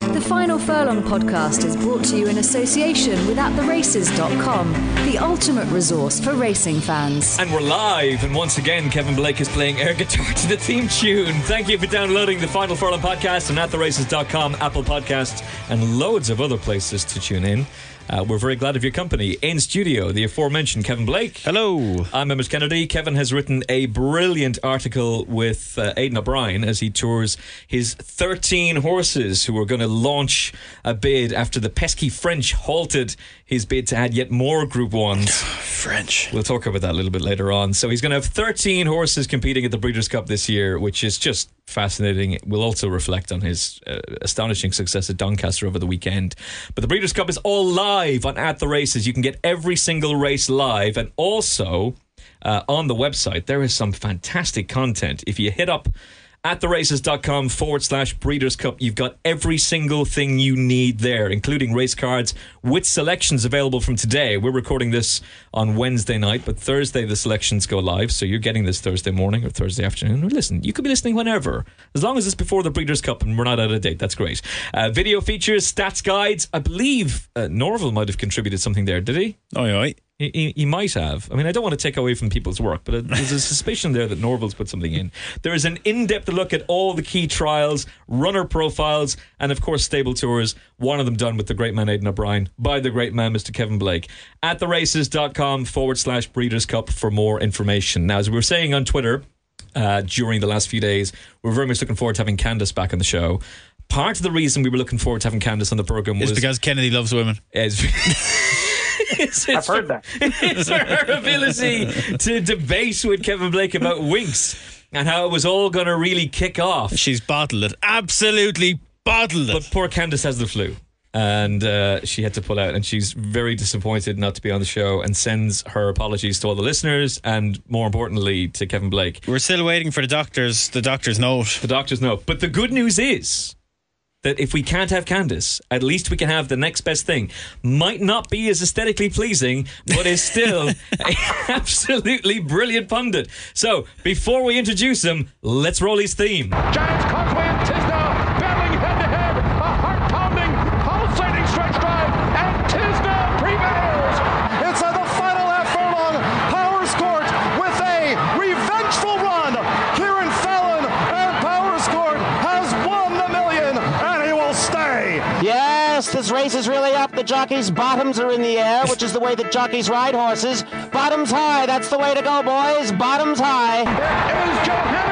The Final Furlong podcast is brought to you in association with AtTheRaces.com, the ultimate resource for racing fans. And we're live, and once again, Kevin Blake is playing air guitar to the theme tune. Thank you for downloading the Final Furlong podcast on AtTheRaces.com, Apple Podcasts, and loads of other places to tune in. Uh, we're very glad of your company. In studio, the aforementioned Kevin Blake. Hello. I'm Emmet Kennedy. Kevin has written a brilliant article with uh, Aidan O'Brien as he tours his 13 horses who are going to launch a bid after the pesky French halted his bid to add yet more Group 1s. French. We'll talk about that a little bit later on. So he's going to have 13 horses competing at the Breeders' Cup this year, which is just fascinating. It will also reflect on his uh, astonishing success at Doncaster over the weekend. But the Breeders' Cup is all live on At the Races. You can get every single race live and also uh, on the website. There is some fantastic content. If you hit up at theraces.com forward slash breeders cup you've got every single thing you need there including race cards with selections available from today. We're recording this on wednesday night but thursday the selections go live so you're getting this thursday morning or thursday afternoon. Listen you could be listening whenever as long as it's before the breeders cup and we're not out of date. That's great. Uh, video features stats guides. I believe uh, norval might have contributed something there did he? Oh, yeah. He, he, he might have. I mean, I don't want to take away from people's work, but there's a suspicion there that Norval's put something in. There is an in depth look at all the key trials, runner profiles, and of course, stable tours. One of them done with the great man Aidan O'Brien by the great man Mr. Kevin Blake. At theraces.com forward slash Breeders' Cup for more information. Now, as we were saying on Twitter uh, during the last few days, we're very much looking forward to having Candice back on the show. Part of the reason we were looking forward to having Candice on the program was It's because Kennedy loves women. is, it's, I've heard that. It's her ability to debate with Kevin Blake about Winx and how it was all going to really kick off. She's bottled it. Absolutely bottled it. But poor Candice has the flu. And uh, she had to pull out, and she's very disappointed not to be on the show. And sends her apologies to all the listeners, and more importantly to Kevin Blake. We're still waiting for the doctor's the doctor's note. The doctors know. But the good news is that if we can't have Candice, at least we can have the next best thing. Might not be as aesthetically pleasing, but is still a absolutely brilliant pundit. So before we introduce him, let's roll his theme. Giants Causeway and Tiznow battling head to head. A heart pounding, pulsating stretch drive, and Tiznow prevails. It's at the final half furlong. Powerscourt with a revengeful run. Kieren Fallon and Powerscourt has won the million, and he will stay. This race is really up. The jockeys' bottoms are in the air, which is the way that jockeys ride horses. Bottoms high, that's the way to go, boys. Bottoms high. Johannesburg.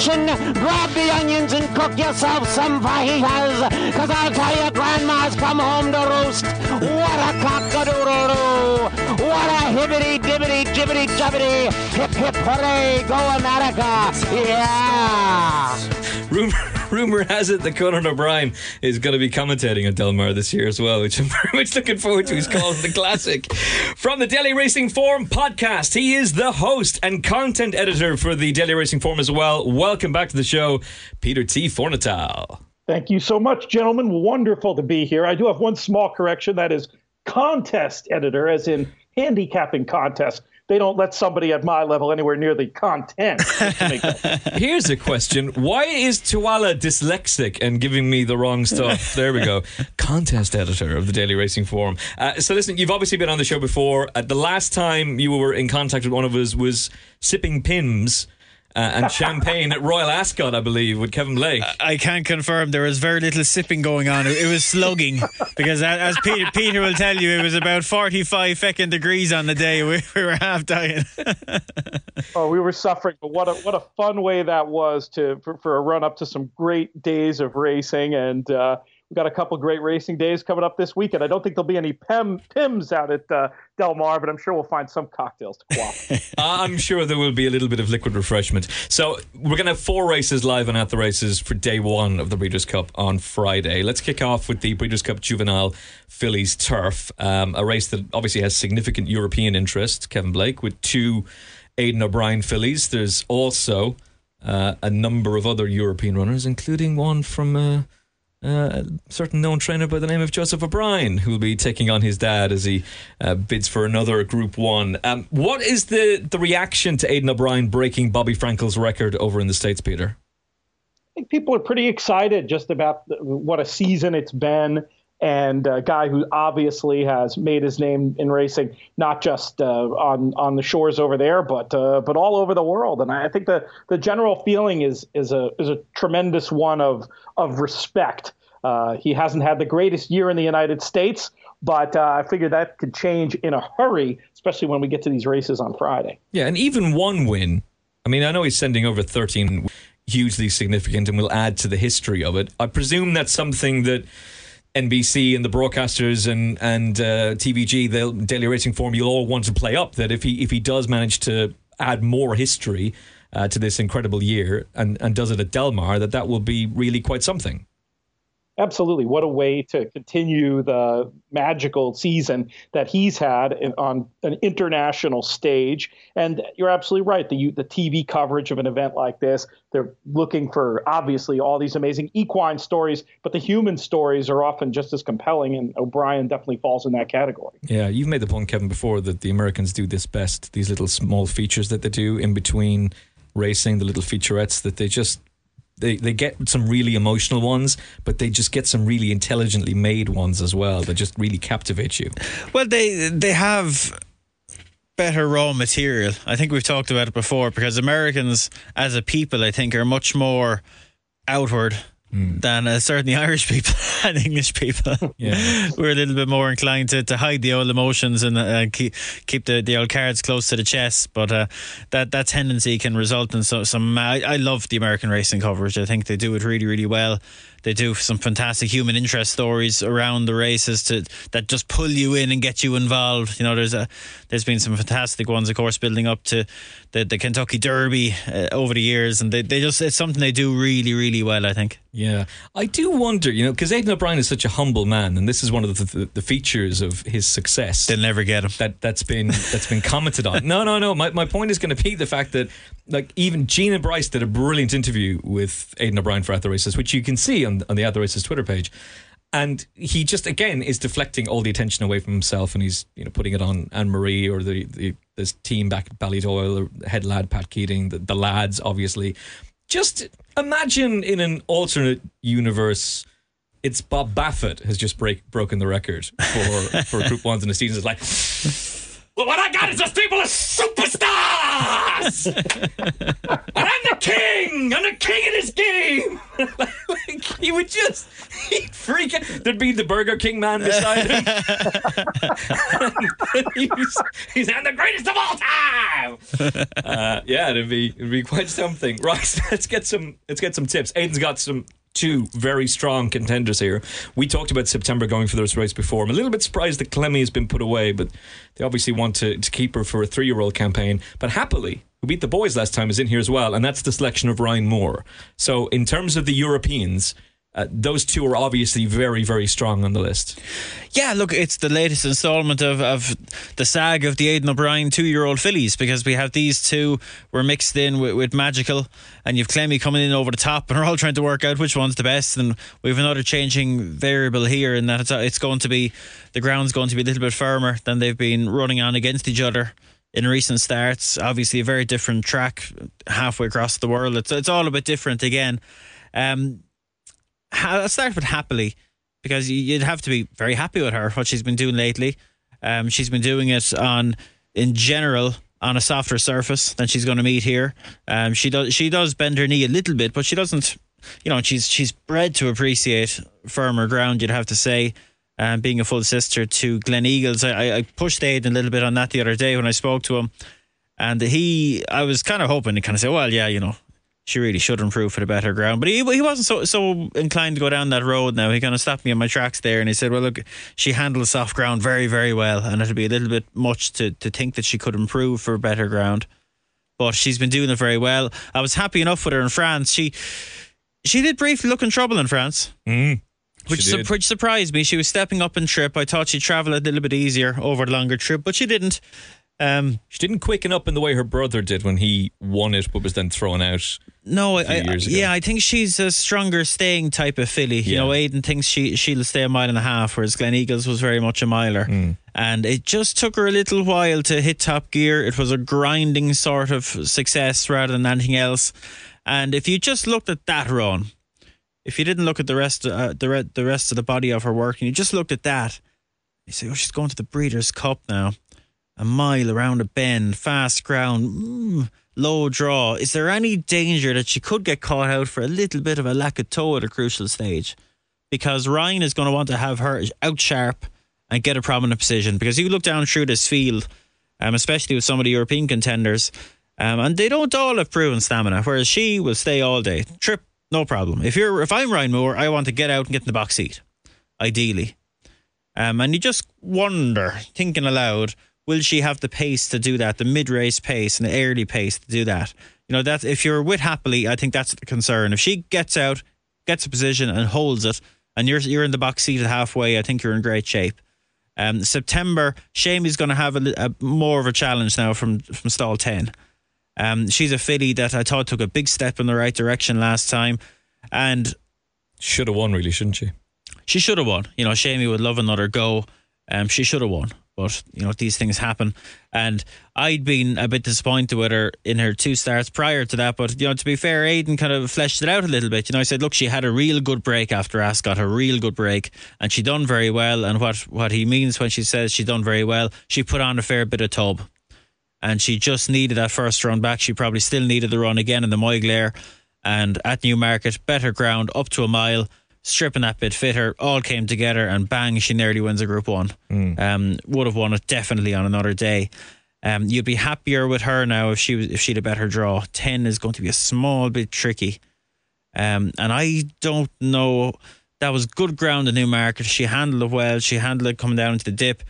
Kitchen, grab the onions, and cook yourself some fajitas. Because I'll tell you, Grandma's come home to roost. What a cock-a-doodle-doo. What a hibbity-dibbity, jibbity-jubbity. Hip, hip, hooray, go America. Yeah. Rumor, rumor has it that Conan O'Brien is going to be commentating on Del Mar this year as well, which I'm very much looking forward to. He's called the classic. From the Daily Racing Form podcast, he is the host and content editor for the Daily Racing Form as well. Welcome back to the show, Peter T. Fornatale. Thank you so much, gentlemen. Wonderful to be here. I do have one small correction. That is contest editor, as in handicapping contest. They don't let somebody at my level anywhere near the content. to make that. Here's a question. Why is Tuala dyslexic and giving me the wrong stuff? There we go. Contest editor of the Daily Racing Form. Uh, so, listen, you've obviously been on the show before. Uh, the last time you were in contact with one of us was sipping Pimm's. Uh, and champagne at Royal Ascot, I believe, with Kevin Blake. I can't confirm there was very little sipping going on. It, it was slugging because, as Peter, Peter will tell you, it was about 45 feckin' degrees on the day. We, we were half dying. oh, we were suffering, but what a what a fun way that was to for, for a run up to some great days of racing, and uh, we've got a couple great racing days coming up this weekend. I don't think there'll be any Pem, Pimm's out at uh, Del Mar, but I'm sure we'll find some cocktails to quaff. I'm sure there will be a little bit of liquid refreshment. So we're going to have four races live and At the Races for day one of the Breeders' Cup on Friday. Let's kick off with the Breeders' Cup Juvenile Fillies Turf, um, a race that obviously has significant European interest. Kevin Blake with two Aidan O'Brien fillies. There's also uh, a number of other European runners, including one from. Uh, uh, a certain known trainer by the name of Joseph O'Brien, who will be taking on his dad as he uh, bids for another Group One. Um, what is the the reaction to Aidan O'Brien breaking Bobby Frankel's record over in the states, Peter? I think people are pretty excited just about what a season it's been, and a guy who obviously has made his name in racing, not just uh, on on the shores over there, but uh, but all over the world. And I think the the general feeling is is a is a tremendous one of of respect. Uh, he hasn't had the greatest year in the United States, but uh, I figure that could change in a hurry, especially when we get to these races on Friday. Yeah, and even one win. I mean, I know he's sending over 13 hugely significant and will add to the history of it. I presume that's something that NBC and the broadcasters and and uh, TVG, the Daily Racing Form, you'll all want to play up. That if he if he does manage to add more history uh, to this incredible year and and does it at Del Mar, that that will be really quite something. Absolutely. What a way to continue the magical season that he's had in, on an international stage. And you're absolutely right. The, the TV coverage of an event like this, they're looking for obviously all these amazing equine stories, but the human stories are often just as compelling. And O'Brien definitely falls in that category. Yeah, you've made the point, Kevin, before that the Americans do this best. These little small features that they do in between racing, the little featurettes that they just they, they get some really emotional ones, but they just get some really intelligently made ones as well that just really captivate you. Well, they they have better raw material. I think we've talked about it before because Americans, as a people, I think, are much more outward. Than uh, certainly Irish people and English people, Yeah. we're a little bit more inclined to, to hide the old emotions and uh, keep keep the, the old cards close to the chest. But uh, that that tendency can result in so, some. I, I love the American racing coverage. I think they do it really really well. They do some fantastic human interest stories around the races to that just pull you in and get you involved. You know, there's a there's been some fantastic ones, of course, building up to the, the Kentucky Derby uh, over the years, and they, they just it's something they do really really well. I think. Yeah, I do wonder, you know, because Aidan O'Brien is such a humble man, and this is one of the, the, the features of his success. They'll never get him. that that's been that's been commented on. No, no, no. My my point is going to be the fact that like even Gina Bryce did a brilliant interview with Aidan O'Brien for At the Races, which you can see on on the the Races Twitter page. And he just again is deflecting all the attention away from himself, and he's you know putting it on Anne Marie or the, the this team back at Ballydoyle, the head lad Pat Keating, the, the lads obviously. Just imagine in an alternate universe, it's Bob Baffert has just break broken the record for for Group Ones in the season. It's like, well, what I got is a stable of superstars, and I'm the king. I'm the king of this game. like, he would just he'd freak out. There'd be the Burger King man beside him. he's, he's I'm the greatest of all time. Uh, yeah, it'd be it'd be quite something. Right, let's get some let's get some tips. Aidan's got some two very strong contenders here. We talked about September going for this race before. I'm a little bit surprised that Clemmie has been put away, but they obviously want to, to keep her for a three year old campaign. But happily, who beat the boys last time, is in here as well, and that's the selection of Ryan Moore. So in terms of the Europeans. Uh, those two are obviously very, very strong on the list. Yeah, look, it's the latest instalment of, of the saga of the Aidan O'Brien two year old fillies because we have these two were mixed in with, with Magical and you've Clemmie coming in over the top and we're all trying to work out which one's the best and we have another changing variable here in that it's, it's going to be the ground's going to be a little bit firmer than they've been running on against each other in recent starts. Obviously, a very different track halfway across the world. It's it's all a bit different again. Um, I'll start with happily because you'd have to be very happy with her what she's been doing lately. Um, she's been doing it on in general on a softer surface than she's going to meet here. Um, she does she does bend her knee a little bit, but she doesn't. You know, she's she's bred to appreciate firmer ground. You'd have to say. Um, being a full sister to Gleneagles, I, I pushed Aidan a little bit on that the other day when I spoke to him, and he, I was kind of hoping to kind of say, well, yeah, you know, she really should improve for the better ground. But he he wasn't so so inclined to go down that road now. He kind of stopped me on my tracks there and he said, Well look, she handles soft ground very, very well and it'll be a little bit much to, to think that she could improve for better ground. But she's been doing it very well. I was happy enough with her in France. She she did briefly look in trouble in France. Mm, Which, su- which surprised me. She was stepping up in trip. I thought she'd travel a little bit easier over the longer trip, but she didn't. Um, She didn't quicken up in the way her brother did when he won it, but was then thrown out. No, I, few I- years ago. yeah, I think she's a stronger staying type of filly. You know, Aidan thinks she she'll stay a mile and a half, whereas Gleneagles was very much a miler, Hmm. and it just took her a little while to hit top gear. It was a grinding sort of success rather than anything else. And if you just looked at that run, if you didn't look at the rest uh, the re- the rest of the body of her work, and you just looked at that, you say, "Oh, she's going to the Breeders' Cup now." A mile around a bend, fast ground, mm, low draw. Is there any danger that she could get caught out for a little bit of a lack of toe at a crucial stage? Because Ryan is going to want to have her out sharp and get a prominent position. Because you look down through this field, um, especially with some of the European contenders, um, and they don't all have proven stamina. Whereas she will stay all day, trip, no problem. If you're, if I'm Ryan Moore, I want to get out and get in the box seat, ideally. Um, and you just wonder, thinking aloud, will she have the pace to do that, the mid-race pace and the early pace to do that? You know, that if you're with happily, I think that's the concern. If she gets out, gets a position and holds it, and you're you're in the box seat at halfway, I think you're in great shape. Um, September, Seamie's going to have a, a more of a challenge now from from stall ten. Um, she's a filly that I thought took a big step in the right direction last time, and Should have won, really, shouldn't she? she should have won. You know, Seamie would love another go. Um, she should have won. But, you know, these things happen. And I'd been a bit disappointed with her in her two starts prior to that. But, you know, to be fair, Aidan kind of fleshed it out a little bit. You know, I said, look, she had a real good break after Ascot, a real good break. And she done very well. And what, what he means when she says she done very well, she put on a fair bit of tub. And she just needed that first run back. She probably still needed the run again in the Moyglare. And at Newmarket, better ground, up to a mile stripping that bit fitter, all came together, and bang, she nearly wins a Group One. Um, would have won it definitely on another day. Um, you'd be happier with her now if she was if she'd a better draw. Ten is going to be a small bit tricky, um, and I don't know. That was good ground in Newmarket. She handled it well. She handled it coming down into the dip.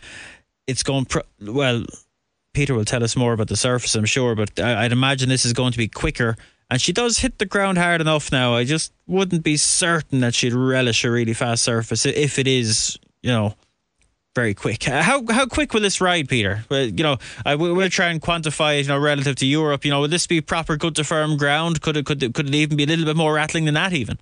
It's going pro- well. Peter will tell us more about the surface, I'm sure, but I, I'd imagine this is going to be quicker. And she does hit the ground hard enough now. I just wouldn't be certain that she'd relish a really fast surface if it is, you know, very quick. How how quick will this ride, Peter? You know, I we'll try and quantify it, you know, relative to Europe. You know, will this be proper good to firm ground? Could it could it, could it even be a little bit more rattling than that? Even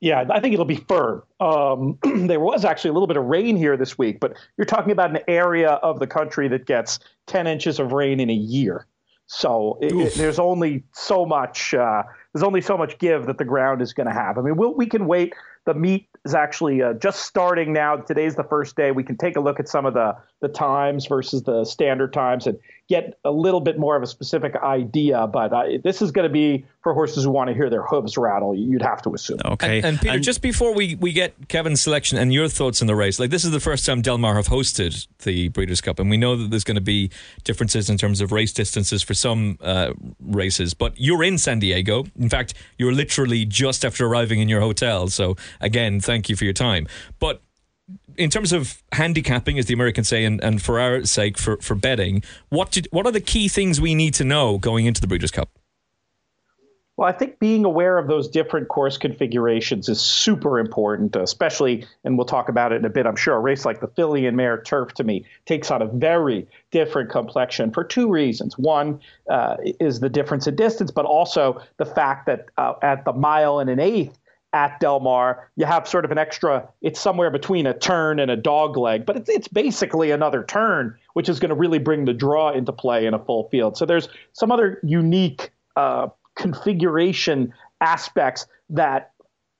Yeah, I think it'll be firm. Um, there was actually a little bit of rain here this week, but you're talking about an area of the country that gets 10 inches of rain in a year. So it, it- there's only so much. Uh, there's only so much give that the ground is going to have. I mean, we'll, we can wait. The meet is actually uh, just starting now. Today's the first day. We can take a look at some of the the times versus the standard times and get a little bit more of a specific idea. But uh, this is going to be for horses who want to hear their hooves rattle. You'd have to assume. okay. And, and Peter, just before we, we get Kevin's selection and your thoughts on the race, like this is the first time Del Mar have hosted the Breeders' Cup, and we know that there's going to be differences in terms of race distances for some uh, races. But you're in San Diego. In fact, you're literally just after arriving in your hotel. So again, thank you for your time. But in terms of handicapping, as the Americans say, and, and for our sake, for, for betting, what did, what are the key things we need to know going into the Breeders' Cup? Well, I think being aware of those different course configurations is super important, especially, and we'll talk about it in a bit, I'm sure. A race like the Filly and Mare Turf to me takes on a very different complexion for two reasons. One uh, is the difference in distance, but also the fact that uh, at the mile and an eighth, at Del Mar. You have sort of an extra, it's somewhere between a turn and a dog leg, but it's, it's basically another turn, which is going to really bring the draw into play in a full field. So there's some other unique uh, configuration aspects that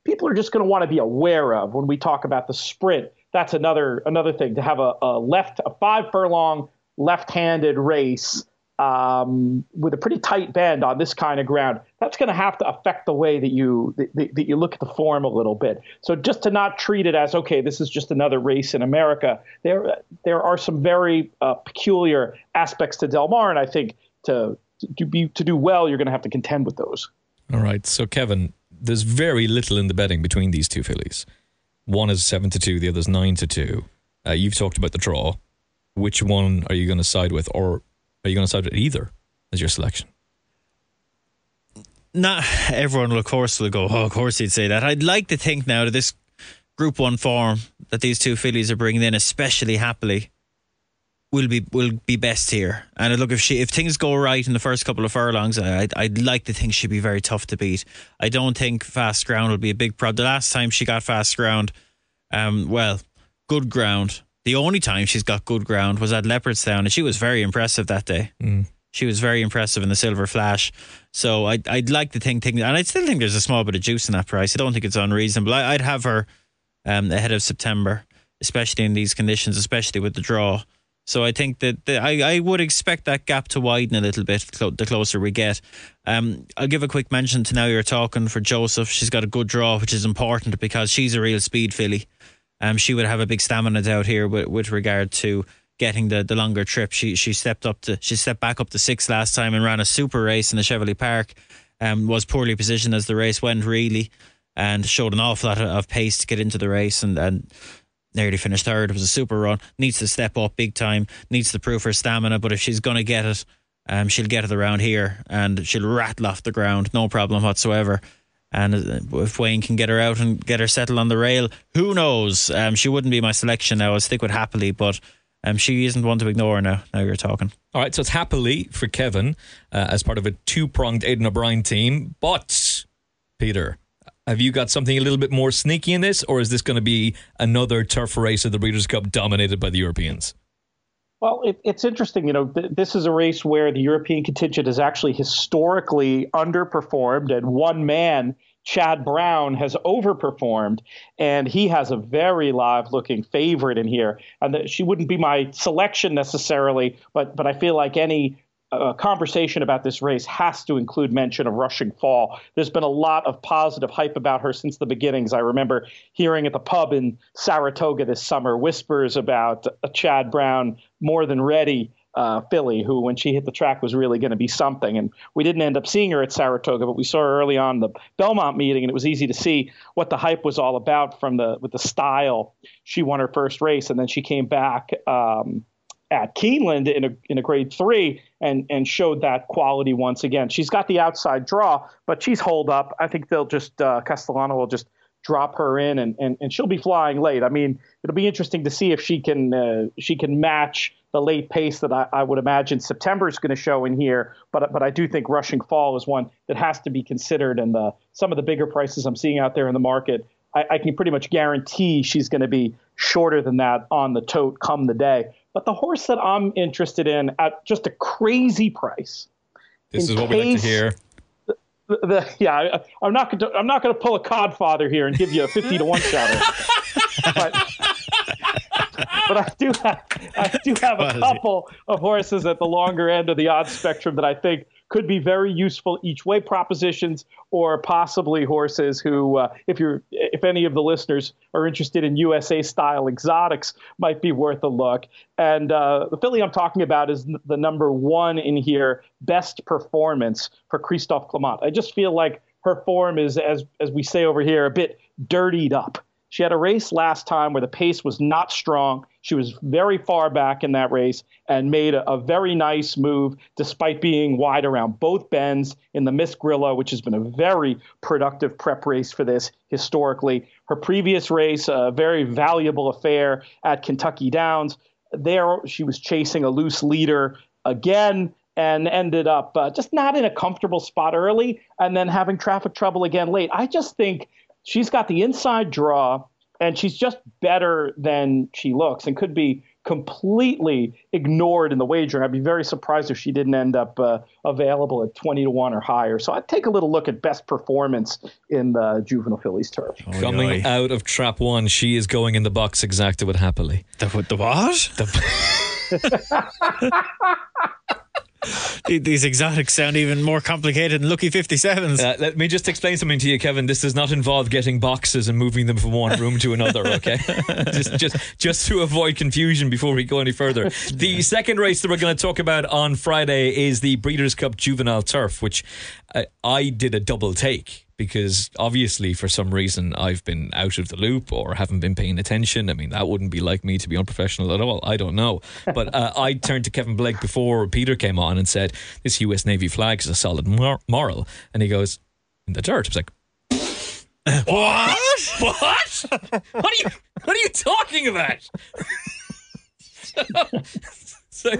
people are just going to want to be aware of when we talk about the sprint. That's another another thing to have a, a left a five furlong left-handed race um, with a pretty tight bend on this kind of ground, that's going to have to affect the way that you that, that, you look at the form a little bit. So just to not treat it as okay, this is just another race in America. There there are some very uh, peculiar aspects to Del Mar, and I think to to be to do well, you're going to have to contend with those. All right. So Kevin, there's very little in the betting between these two fillies. One is seven to two, the other's nine to two. Uh, you've talked about the draw. Which one are you going to side with, or are you going to side with either as your selection? Not everyone will, of course, will go, oh, of course he'd say that. I'd like to think now that this Group 1 form that these two fillies are bringing in, especially happily, will be will be best here. And look, if she if things go right in the first couple of furlongs, I'd, I'd like to think she'd be very tough to beat. I don't think fast ground will be a big problem. The last time she got fast ground, um, well, good ground the only time she's got good ground was at Leopardstown, and she was very impressive that day. Mm. She was very impressive in the Silver Flash. So I'd, I'd like to think, think, and I still think there's a small bit of juice in that price. I don't think it's unreasonable. I, would have her um, ahead of September, especially in these conditions, especially with the draw. So I think that the, I, I would expect that gap to widen a little bit the closer we get. Um, I'll give a quick mention to now you're talking for Joseph. She's got a good draw, which is important because she's a real speed filly um, she would have a big stamina doubt here with, with regard to getting the, the longer trip. She she stepped up to she stepped back up to six last time and ran a super race in the Cheveley Park. Um, was poorly positioned as the race went really, and showed an awful lot of pace to get into the race and and nearly finished third. It was a super run. Needs to step up big time. Needs to prove her stamina. But if she's gonna get it, um, she'll get it around here and she'll rattle off the ground, no problem whatsoever. And uh, if Wayne can get her out and get her settled on the rail, who knows? Um, she wouldn't be my selection now. I'll stick with Happily, but um, she isn't one to ignore now. Now you're talking. All right, so it's Happily for Kevin uh, as part of a two pronged Aidan O'Brien team. But, Peter, have you got something a little bit more sneaky in this, or is this going to be another turf race of the Breeders' Cup dominated by the Europeans? Well, it, it's interesting. You know, th- this is a race where the European contingent has actually historically underperformed, and one man, Chad Brown, has overperformed, and he has a very live-looking favorite in here. And the, she wouldn't be my selection necessarily, but but I feel like any a conversation about this race has to include mention of Rushing Fall. There's been a lot of positive hype about her since the beginnings. I remember hearing at the pub in Saratoga this summer whispers about a Chad Brown more than ready uh, filly, who when she hit the track was really going to be something. And we didn't end up seeing her at Saratoga, but we saw her early on the Belmont meeting, and it was easy to see what the hype was all about from the with the style. She won her first race, and then she came back. Um, at Keeneland in a in a grade three and and showed that quality once again. She's got the outside draw, but she's holed up. I think they'll just uh, Castellano will just drop her in and, and and she'll be flying late. I mean, it'll be interesting to see if she can uh, she can match the late pace that I, I would imagine September is going to show in here. But but I do think Rushing Fall is one that has to be considered, and the some of the bigger prices I'm seeing out there in the market. I, I can pretty much guarantee she's going to be shorter than that on the tote come the day. But the horse that I'm interested in at just a crazy price. This is what we like to hear. The, the, yeah, I, am not going to I'm not going to pull a Codfather here and give you a 50 to one shot. but, but I do have I do have a couple of horses at the longer end of the odds spectrum that I think could be very useful each way. Propositions or possibly horses who uh, if you're if any of the listeners are interested in USA style exotics might be worth a look. And uh, the filly I'm talking about is the number one in here best performance for Christophe Clement. I just feel like her form is as as we say over here a bit dirtied up she had a race last time where the pace was not strong. She was very far back in that race and made a, a very nice move despite being wide around both bends in the Miss Grillo, which has been a very productive prep race for this historically. Her previous race, a very valuable affair at Kentucky Downs. There, she was chasing a loose leader again and ended up uh, just not in a comfortable spot early and then having traffic trouble again late. I just think she's got the inside draw, and she's just better than she looks, and could be completely ignored in the wagering. I'd be very surprised if she didn't end up uh, available at 20 to 1 or higher. So I'd take a little look at best performance in the juvenile fillies turf. Coming out of trap one, she is going in the box exactly with happily. The, the what? The- These exotics sound even more complicated than Lucky 57s. Uh, let me just explain something to you, Kevin. This does not involve getting boxes and moving them from one room to another. Okay, just just just to avoid confusion before we go any further. The second race that we're going to talk about on Friday is the Breeders' Cup Juvenile Turf, which I, I did a double take because obviously for some reason I've been out of the loop or haven't been paying attention. I mean that wouldn't be like me to be unprofessional at all. I don't know, but uh, I turned to Kevin Blake before Peter came on and said this U.S. Navy flag is a solid mor- moral, and he goes in the dirt. I was like. What? What? What are you? What are you talking about? so,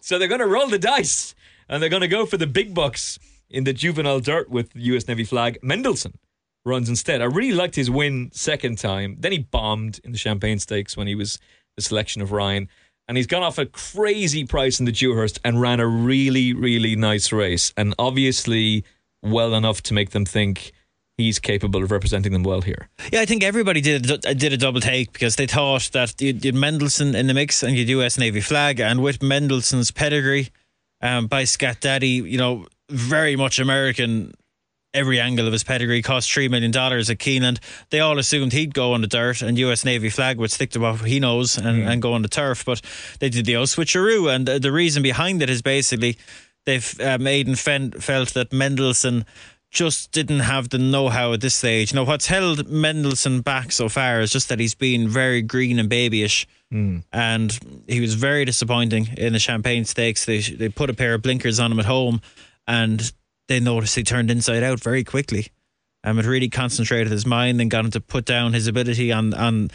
so they're going to roll the dice, and they're going to go for the big bucks in the juvenile dirt with the U.S. Navy flag. Mendelssohn runs instead. I really liked his win second time. Then he bombed in the Champagne Stakes when he was the selection of Ryan. And he's gone off a crazy price in the Dewhurst and ran a really, really nice race. And obviously, well enough to make them think he's capable of representing them well here. Yeah, I think everybody did a, did a double take because they thought that you'd, you'd Mendelssohn in the mix and you'd US Navy flag, and with Mendelssohn's pedigree um, by Scat Daddy, you know, very much American. Every angle of his pedigree cost three million dollars at Keeneland. They all assumed he'd go on the dirt and US Navy flag would stick to what he knows and, and go on the turf, but they did the old switcheroo. And the, reason behind it is basically they've uh, Maiden fen- felt that Mendelssohn just didn't have the know-how at this stage. You know what's held Mendelssohn back so far is just that he's been very green and babyish, and he was very disappointing in the Champagne Stakes. They they put a pair of blinkers on him at home, and they noticed he turned inside out very quickly. Um, it really concentrated his mind and got him to put down his ability on on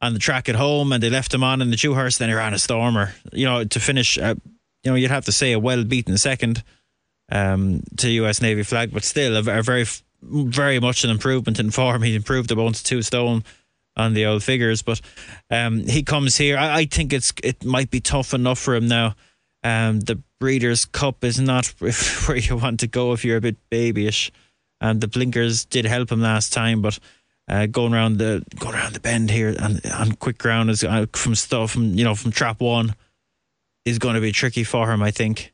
on the track at home, and they left him on in the Dewhurst. Then he ran a stormer, you know, to finish. Uh, you know, you'd have to say a well beaten second um, to US Navy flag, but still a, a very, very much an improvement in form. He improved about to two stone on the old figures, but um, he comes here. I, I think it's it might be tough enough for him now. Um, the Breeders' Cup is not where you want to go if you're a bit babyish, and the blinkers did help him last time, but. Uh, going around the going around the bend here on on quick ground is uh, from stuff from you know from trap one is going to be tricky for him. I think.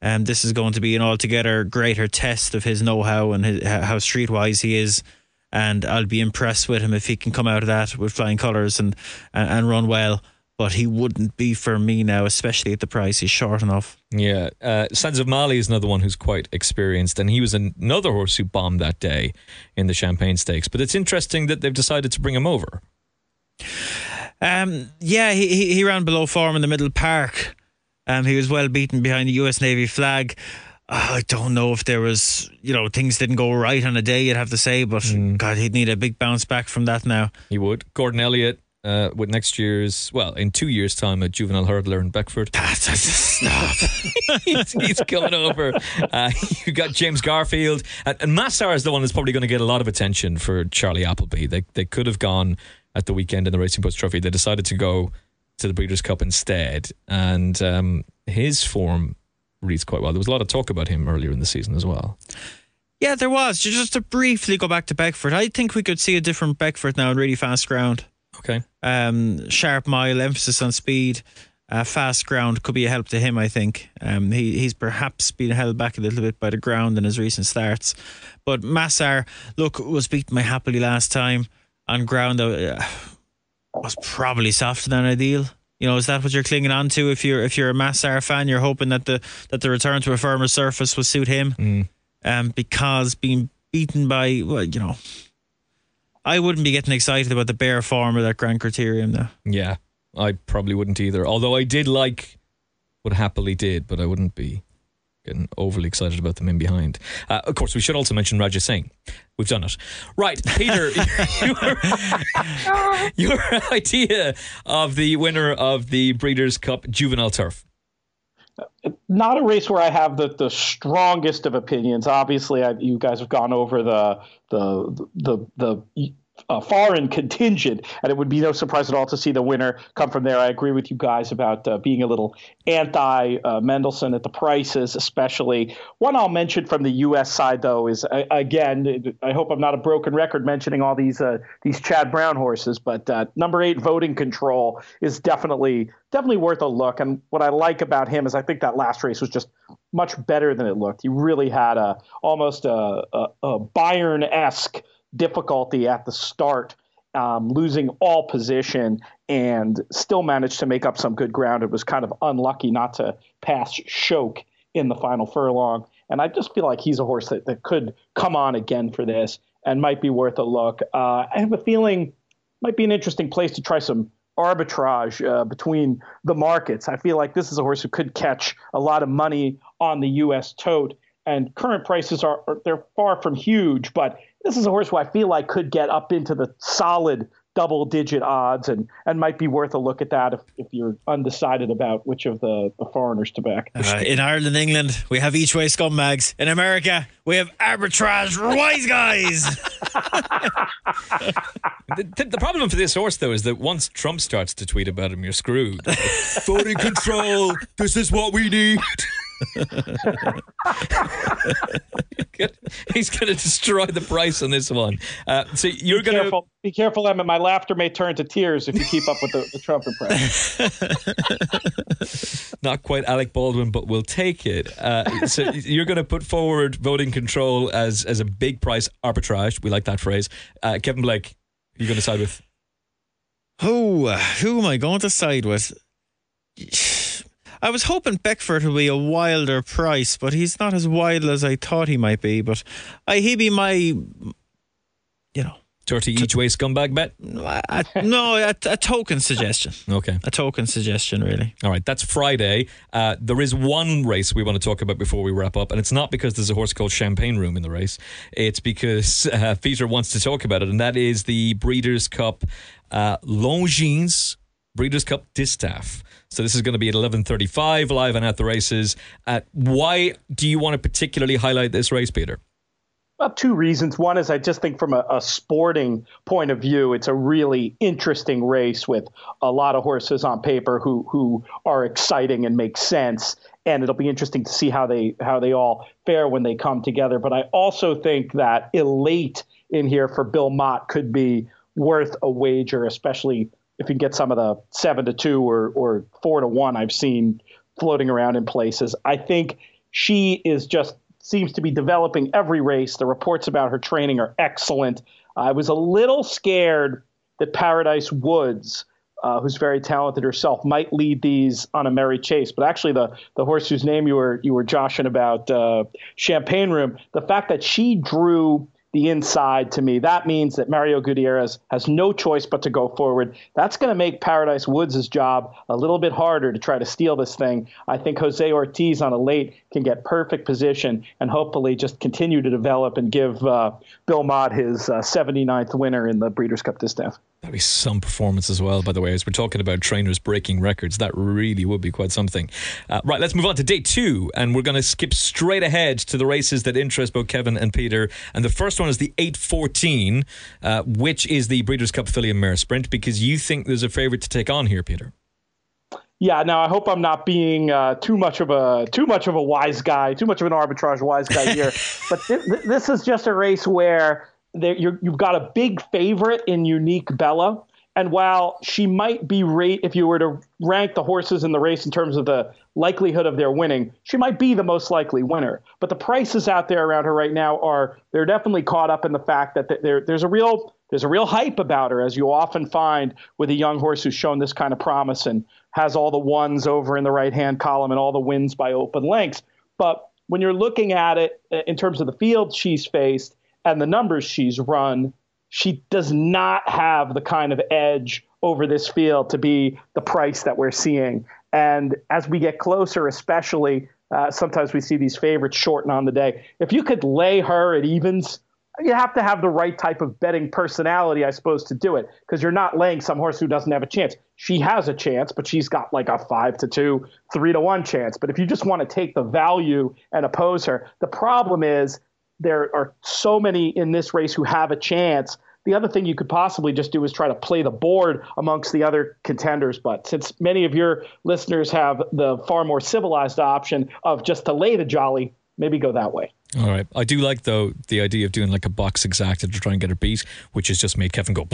Um, this is going to be an altogether greater test of his know-how and his, how streetwise he is. And I'll be impressed with him if he can come out of that with flying colours and, and, and run well. But he wouldn't be for me now, especially at the price. He's short enough. Yeah, uh, Sands of Mali is another one who's quite experienced, and he was another horse who bombed that day in the Champagne Stakes. But it's interesting that they've decided to bring him over. Um, yeah, he, he he ran below form in the middle park. Um, he was well beaten behind the U.S. Navy flag. Uh, I don't know if there was, you know, things didn't go right on a day. You'd have to say, but God, he'd need a big bounce back from that now. He would. Gordon Elliott uh, with next year's, well, in two years' time, a juvenile hurdler in Beckford. That's a stop. he's, he's coming over. Uh, you got James Garfield, and, and Masar is the one that's probably going to get a lot of attention for Charlie Appleby. They they could have gone at the weekend in the Racing Post Trophy. They decided to go to the Breeders' Cup instead, and um, his form reads quite well. There was a lot of talk about him earlier in the season as well. yeah, there was. Just to briefly go back to Beckford, I think we could see a different Beckford now in really fast ground. Okay. um, sharp mile, emphasis on speed, uh, fast ground could be a help to him. I think um, he he's perhaps been held back a little bit by the ground in his recent starts, but Masar look was beaten by happily last time on ground that uh, was probably softer than ideal. You know, is that what you're clinging on to? If you're if you're a Masar fan, you're hoping that the that the return to a firmer surface will suit him, um, because being beaten by well, you know. I wouldn't be getting excited about the bare form of that Grand Criterium though. Yeah, I probably wouldn't either. Although I did like what Happily did, but I wouldn't be getting overly excited about them in behind. Uh, of course, we should also mention Raja Singh. We've done it. Right, Peter, your, your idea of the winner of the Breeders' Cup Juvenile Turf. Not a race where I have the, the strongest of opinions. Obviously, I, you guys have gone over the the the the uh, foreign contingent, and it would be no surprise at all to see the winner come from there. I agree with you guys about uh, being a little anti uh, Mendelssohn at the prices, especially. One I'll mention from the U.S. side, though, is again, I hope I'm not a broken record mentioning all these uh, these Chad Brown horses, but uh, number eight, Voting Control, is definitely definitely worth a look. And what I like about him is I think that last race was just much better than it looked. He really had a almost a, a, a Bayern esque difficulty at the start, um, losing all position, and still managed to make up some good ground. It was kind of unlucky not to pass Shoke in the final furlong. And I just feel like he's a horse that, that could come on again for this and might be worth a look. Uh, I have a feeling might be an interesting place to try some arbitrage uh, between the markets. I feel like this is a horse who could catch a lot of money on the U.S. tote, and current prices are, they're far from huge, but this is a horse who I feel like could get up into the solid double digit odds and, and might be worth a look at that if, if you're undecided about which of the, the foreigners to back. Uh, in Ireland, England, we have each way scumbags. In America, we have arbitrage wise guys. the, the, problem for this horse, though, is that once Trump starts to tweet about him, you're screwed. Voting control. This is what we need. He's going to destroy the price on this one. Uh, so you're going to be careful, Emma. My laughter may turn to tears if you keep up with the, the Trump impression. Not quite Alec Baldwin, but we'll take it. Uh, so you're going to put forward voting control as as a big price arbitrage. We like that phrase. Uh, Kevin Blake, you're going to side with. Who who am I going to side with? I was hoping Beckford would be a wilder price, but he's not as wild as I thought he might be. But I, he'd be my, you know. 30 each way scumbag bet? no, a, a, token suggestion. Okay. A token suggestion, really. All right, that's Friday. Uh, there is one race we want to talk about before we wrap up, and it's not because there's a horse called Champagne Room in the race. It's because uh, Peter wants to talk about it, and that is the Breeders' Cup uh, Longines Breeders' Cup Distaff. So this is going to be at 11:35 live and at the races. Uh, why do you want to particularly highlight this race, Peter? Well, two reasons. One is I just think from a, a, sporting point of view, it's a really interesting race with a lot of horses on paper who who are exciting and make sense. And it'll be interesting to see how they how they all fare when they come together. But I also think that Elate in here for Bill Mott could be worth a wager, especially if you can get some of the seven to two or or four to one I've seen floating around in places. I think she is just seems to be developing every race. The reports about her training are excellent. I was a little scared that Paradise Woods, uh, who's very talented herself, might lead these on a merry chase. But actually, the the horse whose name you were you were joshing about, uh, Champagne Room, the fact that she drew the inside to me. That means that Mario Gutierrez has no choice but to go forward. That's going to make Paradise Woods' job a little bit harder to try to steal this thing. I think Jose Ortiz on Elate can get perfect position and hopefully just continue to develop and give uh, Bill Mott his uh, 79th winner in the Breeders' Cup Distaff. That'd be some performance as well, by the way. As we're talking about trainers breaking records, that really would be quite something. Uh, right, let's move on to day two, and we're going to skip straight ahead to the races that interest both Kevin and Peter. And the first one is the 814, uh, which is the Breeders' Cup Filly and Mare Sprint, because you think there's a favourite to take on here, Peter. Yeah, now I hope I'm not being uh, too much of a too much of a wise guy, too much of an arbitrage wise guy here. but th- this is just a race where you have got a big favorite in Unique Bella. And while she might be rate, if you were to rank the horses in the race in terms of the likelihood of their winning, she might be the most likely winner. But the prices out there around her right now are they're definitely caught up in the fact that there, there's a real there's a real hype about her, as you often find with a young horse who's shown this kind of promise and has all the ones over in the right hand column and all the wins by open lengths. But when you're looking at it uh, in terms of the field she's faced, and the numbers she's run, she does not have the kind of edge over this field to be the price that we're seeing. And as we get closer, especially, uh, sometimes we see these favorites shorten on the day. If you could lay her at evens, you have to have the right type of betting personality, I suppose, to do it because you're not laying some horse who doesn't have a chance. She has a chance, but she's got like a five to two, three to one chance. But if you just want to take the value and oppose her, the problem is there are so many in this race who have a chance. The other thing you could possibly just do is try to play the board amongst the other contenders. But since many of your listeners have the far more civilized option of just to lay the jolly, maybe go that way. All right. I do like though the idea of doing like a box exacta to try and get her beat, which has just made Kevin go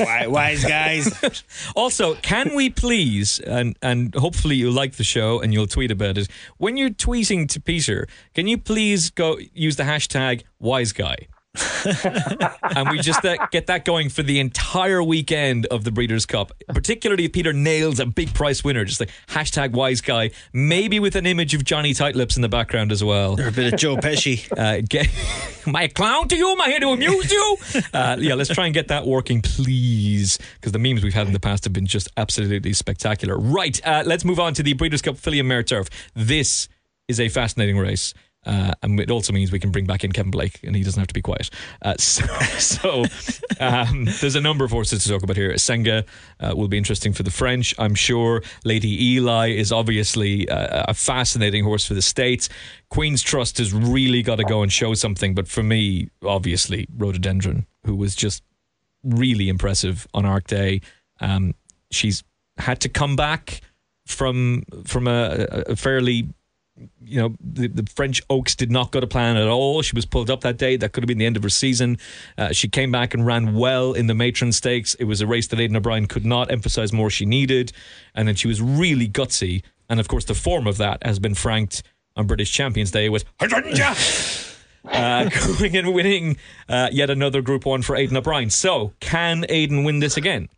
what? Wise guys. also, can we please and and hopefully you'll like the show and you'll tweet about it. When you're tweeting to Peter, can you please go use the hashtag wise guy? and we just uh, get that going for the entire weekend of the Breeders' Cup. Particularly if Peter nails a big price winner, just like hashtag wise guy, maybe with an image of Johnny Tightlips in the background as well. Or a bit of Joe Pesci. Uh, get, am I a clown to you? Am I here to amuse you? Uh, yeah, let's try and get that working, please, because the memes we've had in the past have been just absolutely spectacular. Right, uh, let's move on to the Breeders' Cup Filly and Mare Turf. This is a fascinating race. Uh, and it also means we can bring back in Kevin Blake, and he doesn't have to be quiet. Uh, so, so um, there's a number of horses to talk about here. Senga uh, will be interesting for the French, I'm sure. Lady Eli is obviously uh, a fascinating horse for the States. Queen's Trust has really got to go and show something, but for me, obviously, Rhododendron, who was just really impressive on Arc Day. Um, she's had to come back from from a, a fairly you know, the, the, French Oaks did not go to plan at all. She was pulled up that day. That could have been the end of her season. Uh, she came back and ran well in the Matron Stakes. It was a race that Aidan O'Brien could not emphasize more she needed. And then she was really gutsy. And of course, the form of that has been franked on British Champions Day with uh, going and winning uh, yet another Group 1 for Aidan O'Brien. So, can Aidan win this again?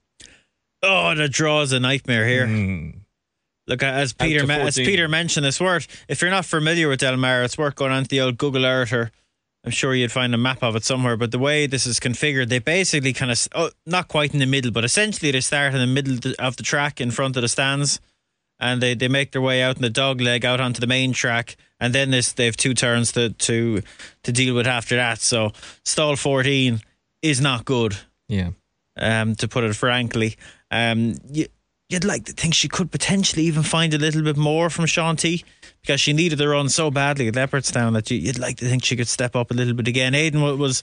Oh, the draw is a nightmare here. Mm. Look, as Peter ma- as Peter mentioned, it's worth if you're not familiar with Del Mar, it's worth going onto the old Google Earth or I'm sure you'd find a map of it somewhere. But the way this is configured, they basically kind of oh, not quite in the middle, but essentially they start in the middle of the track in front of the stands, and they, they make their way out in the dog leg out onto the main track, and then this they have two turns to to to deal with after that. So stall 14 is not good Yeah. um, to put it frankly. Um, you, you'd like to think she could potentially even find a little bit more from Chantilly because she needed the run so badly at Leopardstown that you, you'd like to think she could step up a little bit again. Aidan was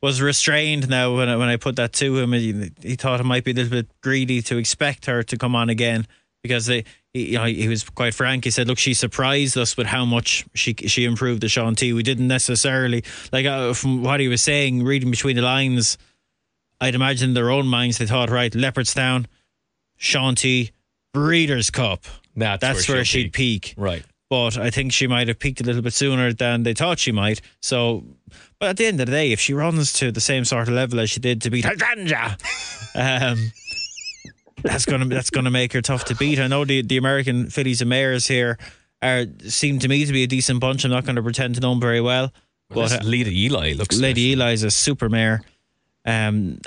was restrained now when I, when I put that to him. He, he thought it might be a little bit greedy to expect her to come on again because they, he, you know, he was quite frank. He said, "Look, she surprised us with how much she she improved the Chantilly. We didn't necessarily like uh, from what he was saying, reading between the lines." I'd imagine in their own minds they thought, right, Leopardstown, Chantilly, Breeders' Cup. That's, That's where, where she'd peak. Right. But I think she might have peaked a little bit sooner than they thought she might. So, but at the end of the day, if she runs to the same sort of level as she did to beat Hydrangea, um, that's gonna that's gonna make her tough to beat. I know the the American fillies and mares here are seem to me to be a decent bunch. I'm not going to pretend to know them very well, But but uh, Lady Eli looks Lady Eli is a super mare. Um,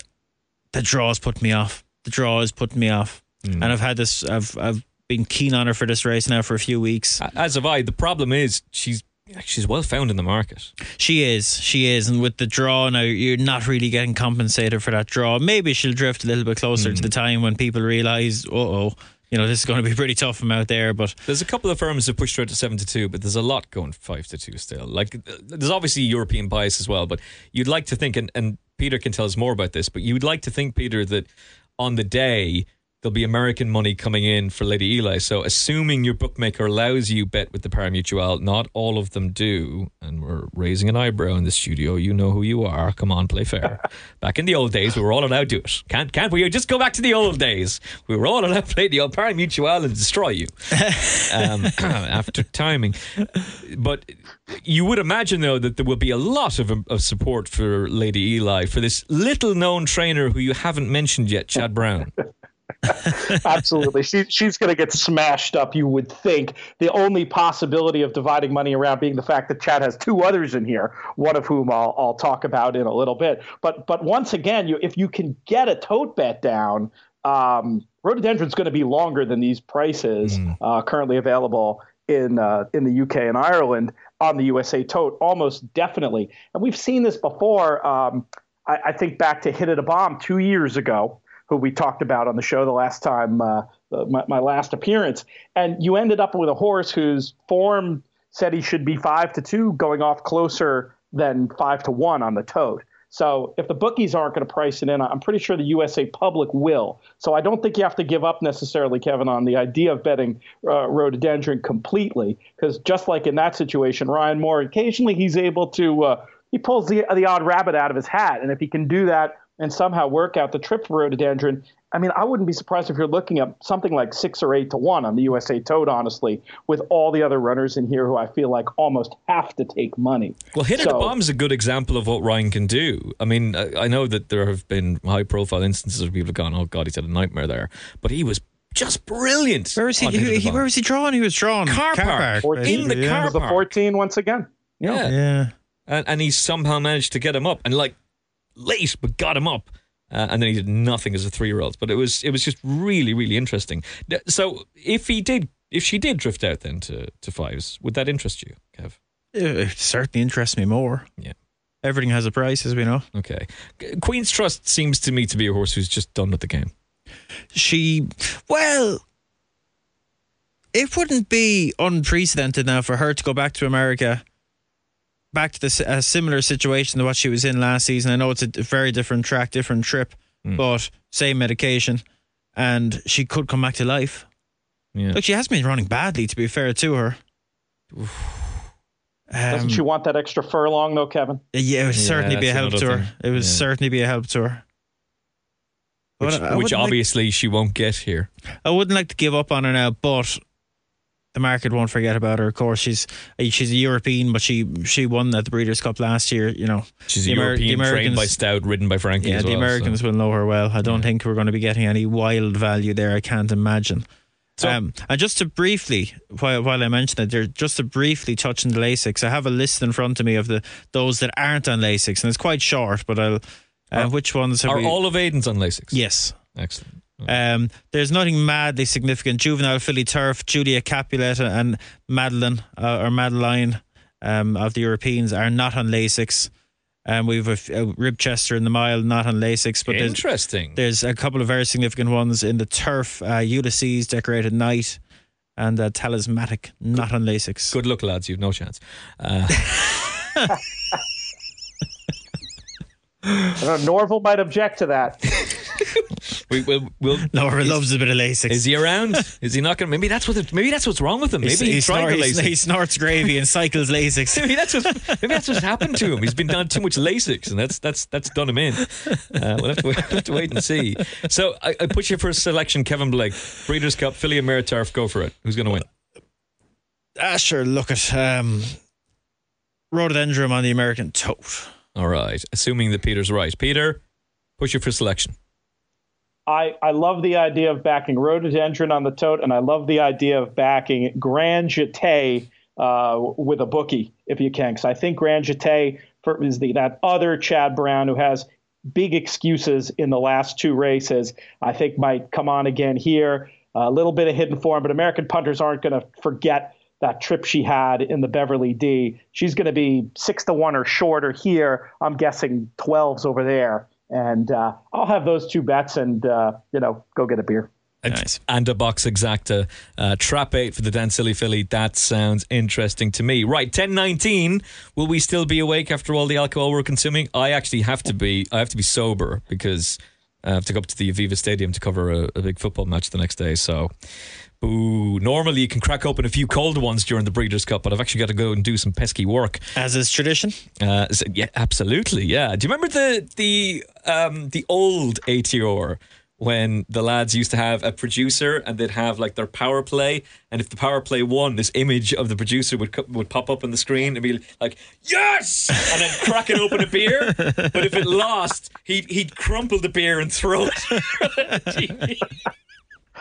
the draws put me off. The draw is putting me off, and I've had this. I've I've been keen on her for this race now for a few weeks. As have I. The problem is she's she's well found in the market. She is, she is, and with the draw now, you're not really getting compensated for that draw. Maybe she'll drift a little bit closer to the time when people realise, uh oh, you know, this is going to be pretty tough from out there. But There's a couple of firms that pushed her to seven to two, but there's a lot going five to two still. Like there's obviously European bias as well, but you'd like to think, and, and Peter can tell us more about this, but you'd like to think, Peter, that on the day there'll be American money coming in for Lady Eli. So assuming your bookmaker allows you bet with the Parimutuel, not all of them do, and we're raising an eyebrow in the studio. You know who you are. Come on, play fair. Back in the old days, we were all allowed to do it. Can't can't we? Just go back to the old days. We were all allowed to play the old Parimutuel and destroy you um, after timing. But you would imagine, though, that there will be a lot of, of support for Lady Eli for this little known trainer who you haven't mentioned yet, Chad Brown. Absolutely. She, she's going to get smashed up, you would think. The only possibility of dividing money around being the fact that Chad has two others in here, one of whom I'll, I'll talk about in a little bit. But but once again, you, if you can get a tote bet down, um, rhododendron's going to be longer than these prices uh, currently available in uh, in the UK and Ireland. on the USA tote, almost definitely. And we've seen this before. Um, I, I, think back to Hit It a Bomb two years ago, who we talked about on the show the last time, uh, my, my last appearance. And you ended up with a horse whose form said he should be five to two, going off closer than five to one on the tote. So if the bookies aren't going to price it in, I'm pretty sure the USA public will. So I don't think you have to give up necessarily, Kevin, on the idea of betting uh, rhododendron completely, because just like in that situation, Ryan Moore occasionally he's able to uh, he pulls the the odd rabbit out of his hat, and if he can do that and somehow work out the trip for rhododendron, I mean, I wouldn't be surprised if you're looking at something like six or eight to one on the USA Tote, honestly, with all the other runners in here who I feel like almost have to take money. Well, Hit It so, Bomb is a good example of what Ryan can do. I mean, I know that there have been high profile instances where people have gone, oh, God, he's had a nightmare there. But he was just brilliant. Where was he? he, he where was he drawn? He was drawn car, car park, 14, in the yeah. car park. The 14 once again. Yeah, yeah. yeah. And, and he somehow managed to get him up, and like late, but got him up. Uh, and then he did nothing as a three-year-old. But it was it was just really really interesting. So if he did, if she did drift out then to to fives, would that interest you, Kev? It certainly interests me more. Yeah. Everything has a price, as we know. Okay. Queen's Trust seems to me to be a horse who's just done with the game. She, well, it wouldn't be unprecedented now for her to go back to America back to the, a similar situation to what she was in last season. I know it's a very different track, different trip, mm. but same medication, and she could come back to life. Yeah. Look, she has been running badly. To be fair to her. Um, Doesn't she want that extra furlong though, Kevin? Yeah, it would yeah, certainly be a help to her. Thing. It would yeah. certainly be a help to her. Which, which obviously like, she won't get here. I wouldn't like to give up on her now, but the market won't forget about her. Of course, she's she's a European, but she she won at the Breeders' Cup last year. You know, she's a Amer- European trained by Stoute, ridden by Frankie. Yeah, well, the Americans so. will know her well. I don't yeah. think we're going to be getting any wild value there. I can't imagine. So, um, and just to briefly, while, while I mention it, there, just to briefly touch on the Lasix, I have a list in front of me of the those that aren't on Lasix, and it's quite short. But I'll, uh, which ones are we, all of Aidan's on Lasix? Yes, excellent. Um, there's nothing madly significant. Juvenile Filly Turf, Julia Capulet, and Madeline uh, or Madeline um, of the Europeans are not on Lasix. Um, we've a, a Ribchester in the mile, not on Lasix, but interesting. There's, there's, a couple of very significant ones in the turf. Uh, Ulysses, Decorated Knight, and uh, Talismanic, not good, on Lasix. Good luck, lads. You've no chance. Uh. Norval might object to that. we, will we'll, Laura loves a bit of Lasix. Is he around? Is he not going? Maybe that's what. It, maybe that's what's wrong with him. Maybe he, he, snort, he snorts gravy and cycles Lasix. maybe that's what. Maybe that's what's happened to him. He's been done too much Lasix, and that's that's that's done him in. Uh, we'll, have to, we'll have to wait and see. So I, I put you for a selection, Kevin Blake, Breeders' Cup, Filly and Mare Turf. Go for it. Who's going to win? Ah, sure. Look at um, Rhododendron on the American Tote. All right. Assuming that Peter's right. Peter, push you for selection. I, I love the idea of backing rhododendron on the tote, and I love the idea of backing Grand Jeté uh, with a bookie if you can, because I think Grand Jeté is the that other Chad Brown who has big excuses in the last two races. I think might come on again here. A little bit of hidden form, but American punters aren't going to forget that trip she had in the Beverly D. She's going to be six to one or shorter here. I'm guessing 12s over there and uh, I'll have those two bets and uh, you know go get a beer. Nice. And a box exacta. Uh, trap eight for the Dancily Filly. That sounds interesting to me. Right, 1019. Will we still be awake after all the alcohol we're consuming? I actually have to be. I have to be sober because I have to go up to the Aviva Stadium to cover a, a big football match the next day. So Ooh, normally you can crack open a few cold ones during the Breeders' Cup, but I've actually got to go and do some pesky work. As is tradition. Uh, so, yeah, absolutely. Yeah. Do you remember the the um, the old ATR when the lads used to have a producer and they'd have like their power play, and if the power play won, this image of the producer would would pop up on the screen and be like, "Yes!" and then cracking open a beer. But if it lost, he'd he'd crumple the beer and throw it.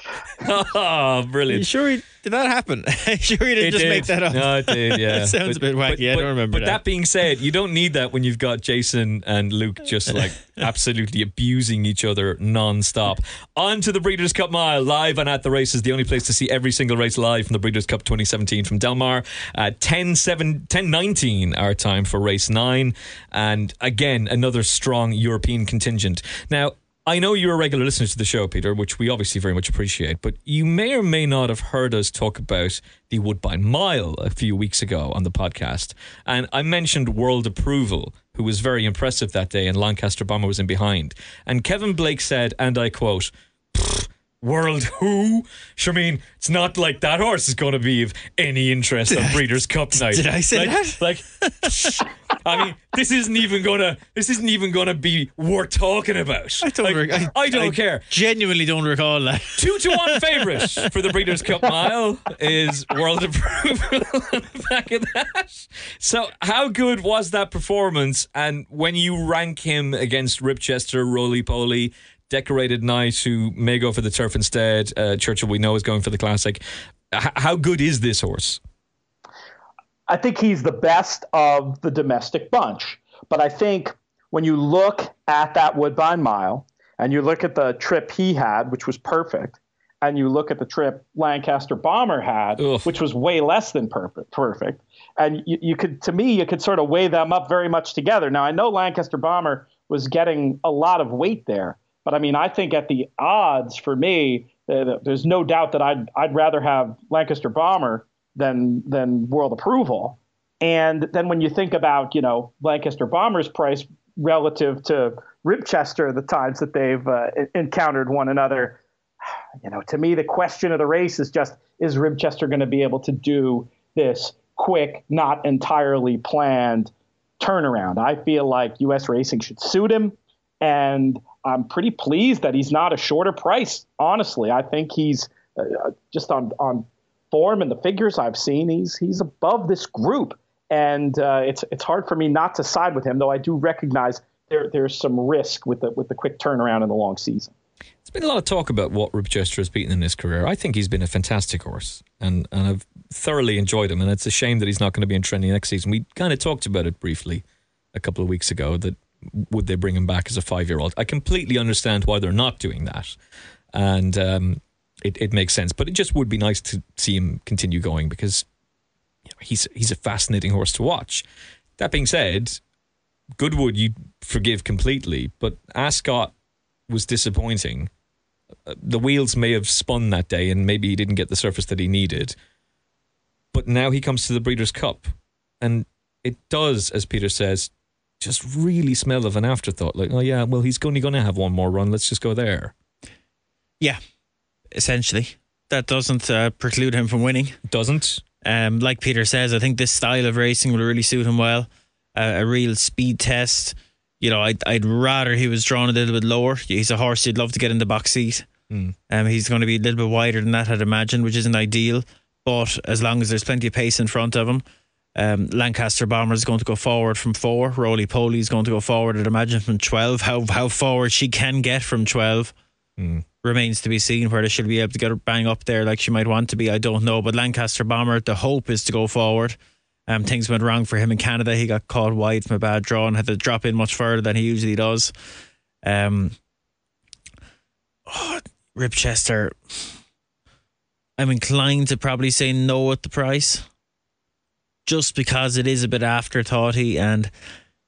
oh, You brilliant. sure he, did that happen? sure he didn't It just did. make that up? No, it did. Yeah, It sounds a bit wacky. I don't remember But that. that being said, you don't need that when you've got Jason and Luke just like absolutely abusing each other non-stop. On to the Breeders' Cup Mile, live and at the races. The only place to see every single race live from the Breeders' Cup 2017 from Del Mar. Uh, 10, 7, 10 19 our time for race nine, and again another strong European contingent. Now. I know you're a regular listener to the show, Peter, which we obviously very much appreciate, but you may or may not have heard us talk about the Woodbine Mile a few weeks ago on the podcast. And I mentioned World Approval, who was very impressive that day, and Lancaster Bomber was in behind. And Kevin Blake said, and I quote, "Pfft, World who? Sure, I mean, it's not like that horse is going to be of any interest on Breeders' Cup night. did I say like, that? Like, I mean, this isn't even gonna. This isn't even gonna be worth talking about. I don't, Like, rec- I, don't care. Genuinely don't recall that. Two to one favourite for the Breeders' Cup Mile is World Approval back of that. So, how good was that performance? And when you rank him against Ribchester, Roly Poly, Decorated Knight, who may go for the turf instead, uh, Churchill we know is going for the classic. H- how good is this horse? I think he's the best of the domestic bunch. But I think when you look at that Woodbine Mile and you look at the trip he had, which was perfect, and you look at the trip Lancaster Bomber had, Ugh. which was way less than perfect, perfect, and you, you could, to me, you could sort of weigh them up very much together. Now I know Lancaster Bomber was getting a lot of weight there, but I mean, I think at the odds for me, uh, there's no doubt that I'd I'd rather have Lancaster Bomber than than World Approval. And then when you think about you know Lancaster Bomber's price relative to Ribchester, the times that they've uh, encountered one another, you know, to me the question of the race is just is Ribchester going to be able to do this quick, not entirely planned turnaround? I feel like U.S. Racing should suit him, and I'm pretty pleased that he's not a shorter price. Honestly, I think he's uh, just on on form and the figures I've seen, he's he's above this group, and uh, it's it's hard for me not to side with him. Though I do recognize there there's some risk with the with the quick turnaround in the long season. There's been a lot of talk about what Ribchester has beaten in his career. I think he's been a fantastic horse, and, and I've thoroughly enjoyed him. And it's a shame that he's not going to be in training next season. We kind of talked about it briefly a couple of weeks ago that would they bring him back as a five year old? I completely understand why they're not doing that, and um, it, it makes sense. But it just would be nice to see him continue going because you know, he's he's a fascinating horse to watch. That being said, Goodwood you forgive completely, but Ascot was disappointing. Uh, The wheels may have spun that day, and maybe he didn't get the surface that he needed. But now he comes to the Breeders' Cup, and it does, as Peter says, just really smell of an afterthought. Like, oh yeah, well he's only going to have one more run. Let's just go there. Yeah, essentially. That doesn't uh, preclude him from winning. Doesn't. Um, like Peter says, I think this style of racing will really suit him well. Uh, a real speed test. You know, I'd, I'd rather he was drawn a little bit lower. He's a horse you'd love to get in the box seat. Um, he's going to be a little bit wider than that, I'd imagine, which isn't ideal. But as long as there's plenty of pace in front of him, um, Lancaster Bomber is going to go forward from four. Roly Poly is going to go forward, I'd imagine, from 12. How, how forward she can get from 12 remains to be seen. Whether she'll be able to get her bang up there like she might want to be, I don't know. But Lancaster Bomber, the hope is to go forward. Um, things went wrong for him in Canada. He got caught wide from a bad draw and had to drop in much further than he usually does. Um, oh, Ribchester, I'm inclined to probably say no at the price, just because it is a bit afterthoughty and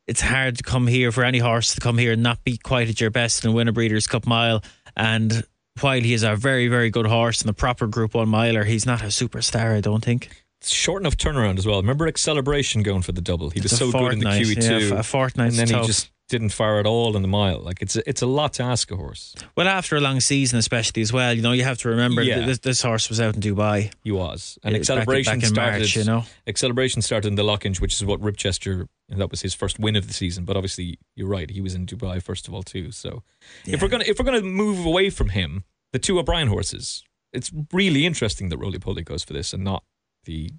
it's hard to come here for any horse to come here and not be quite at your best and win a Breeders' Cup mile. And while he is a very, very good horse and a proper Group One miler, he's not a superstar. I don't think. It's short enough turnaround as well. Remember Acceleration going for the double? He was It's a so good in the QE2. yeah, a fortnight's And then he just didn't fire at all in the mile. Like, it's a, it's a lot to ask a horse. Well, after a long season, especially as well, you know, you have to remember Yeah. that this, this horse was out in Dubai. He was. And Yeah, back- Acceleration back started. March, you know. Acceleration started in the Lockinge, which is what Ribchester, and that was his first win of the season. But obviously, you're right. He was in Dubai first of all too. So if we're gonna if we're gonna move away from him, the two O'Brien horses, it's really interesting that Roly Poly goes for this and not the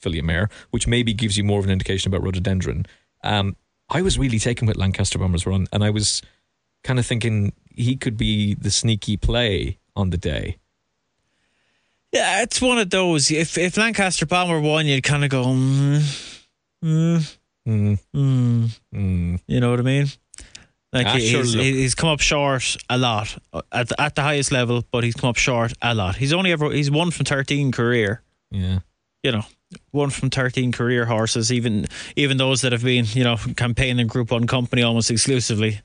Filly and Mare, which maybe gives you more of an indication about rhododendron. Um, I was really taken with Lancaster Bombers run, and I was kind of thinking he could be the sneaky play on the day. Yeah, it's one of those. If if Lancaster Bomber won, you'd kind of go, mm, mm, Mm. mm. Mm. You know what I mean? Like Ah, he- sure, he's, look. he's come up short a lot uh, at the, at the highest level, but he's come up short a lot. He's only ever he's one from thirteen career. Yeah. You know, one from thirteen career horses. Even even those that have been you know campaigning Group One company almost exclusively.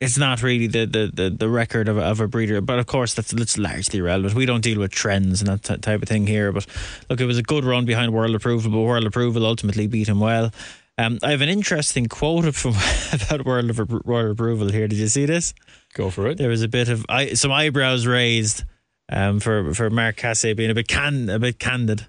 It's not really the, the, the, the record of, a- of a breeder, but of course that's, that's largely irrelevant. We don't deal with trends and that t- type of thing here. But look, it was a good run behind World Approval, but World Approval ultimately beat him well. Um, I have an interesting quote from about World of World Approval here. Did you see this? Go for it. There was a bit of eye, some eyebrows raised um, for for Mark Casse being a bit can a bit candid.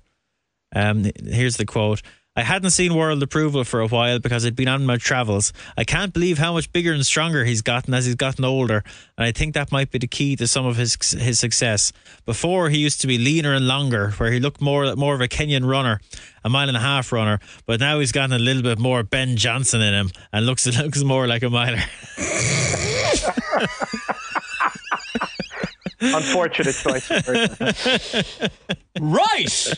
Um, here's the quote. I hadn't seen world approval for a while because I'd been on my travels. I can't believe how much bigger and stronger he's gotten as he's gotten older, and I think that might be the key to some of his his success. Before he used to be leaner and longer, where he looked more more of a Kenyan runner, a mile and a half runner, but now he's gotten a little bit more Ben Johnson in him and looks looks more like a miler. Unfortunate choice. of words. Right.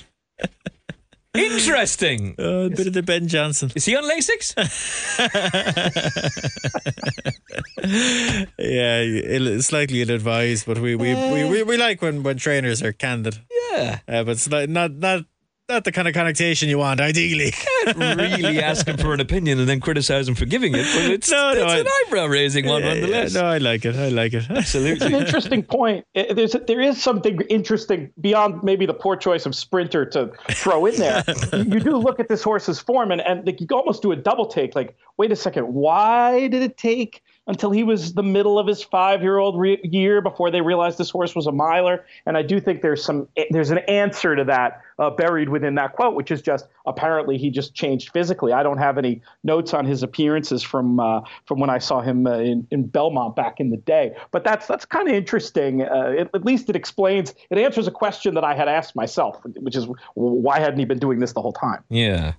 Interesting. Uh, a bit of the Ben Johnson. Is he on Lasix? Yeah, ill- slightly ill advised, but we we, we, we, we like when, when trainers are candid. yeah. Uh, but it's not, not not not the kind of connotation you want, ideally. really ask him for an opinion and then criticize him for giving it, but it's, No, no, it's I- an eyebrow raising one nonetheless. no, I like it. I like it. Absolutely. It's an interesting point. Uh, There's there is something interesting beyond maybe the poor choice of sprinter to throw in there. you do look at this horse's form, and, and like, you almost do a double take. Like, wait a second, why did it take until he was the middle of his five-year-old re- year before they realized this horse was a miler? And I do think there's some there's an answer to that uh, buried within that quote, which is just apparently he just changed physically. I don't have any notes on his appearances from uh, from when I saw him uh, in, in Belmont back in the day. But that's that's kind of interesting. Uh, it, at least it explains, it answers a question that I had asked myself, which is why hadn't he been doing this the whole time? Yeah.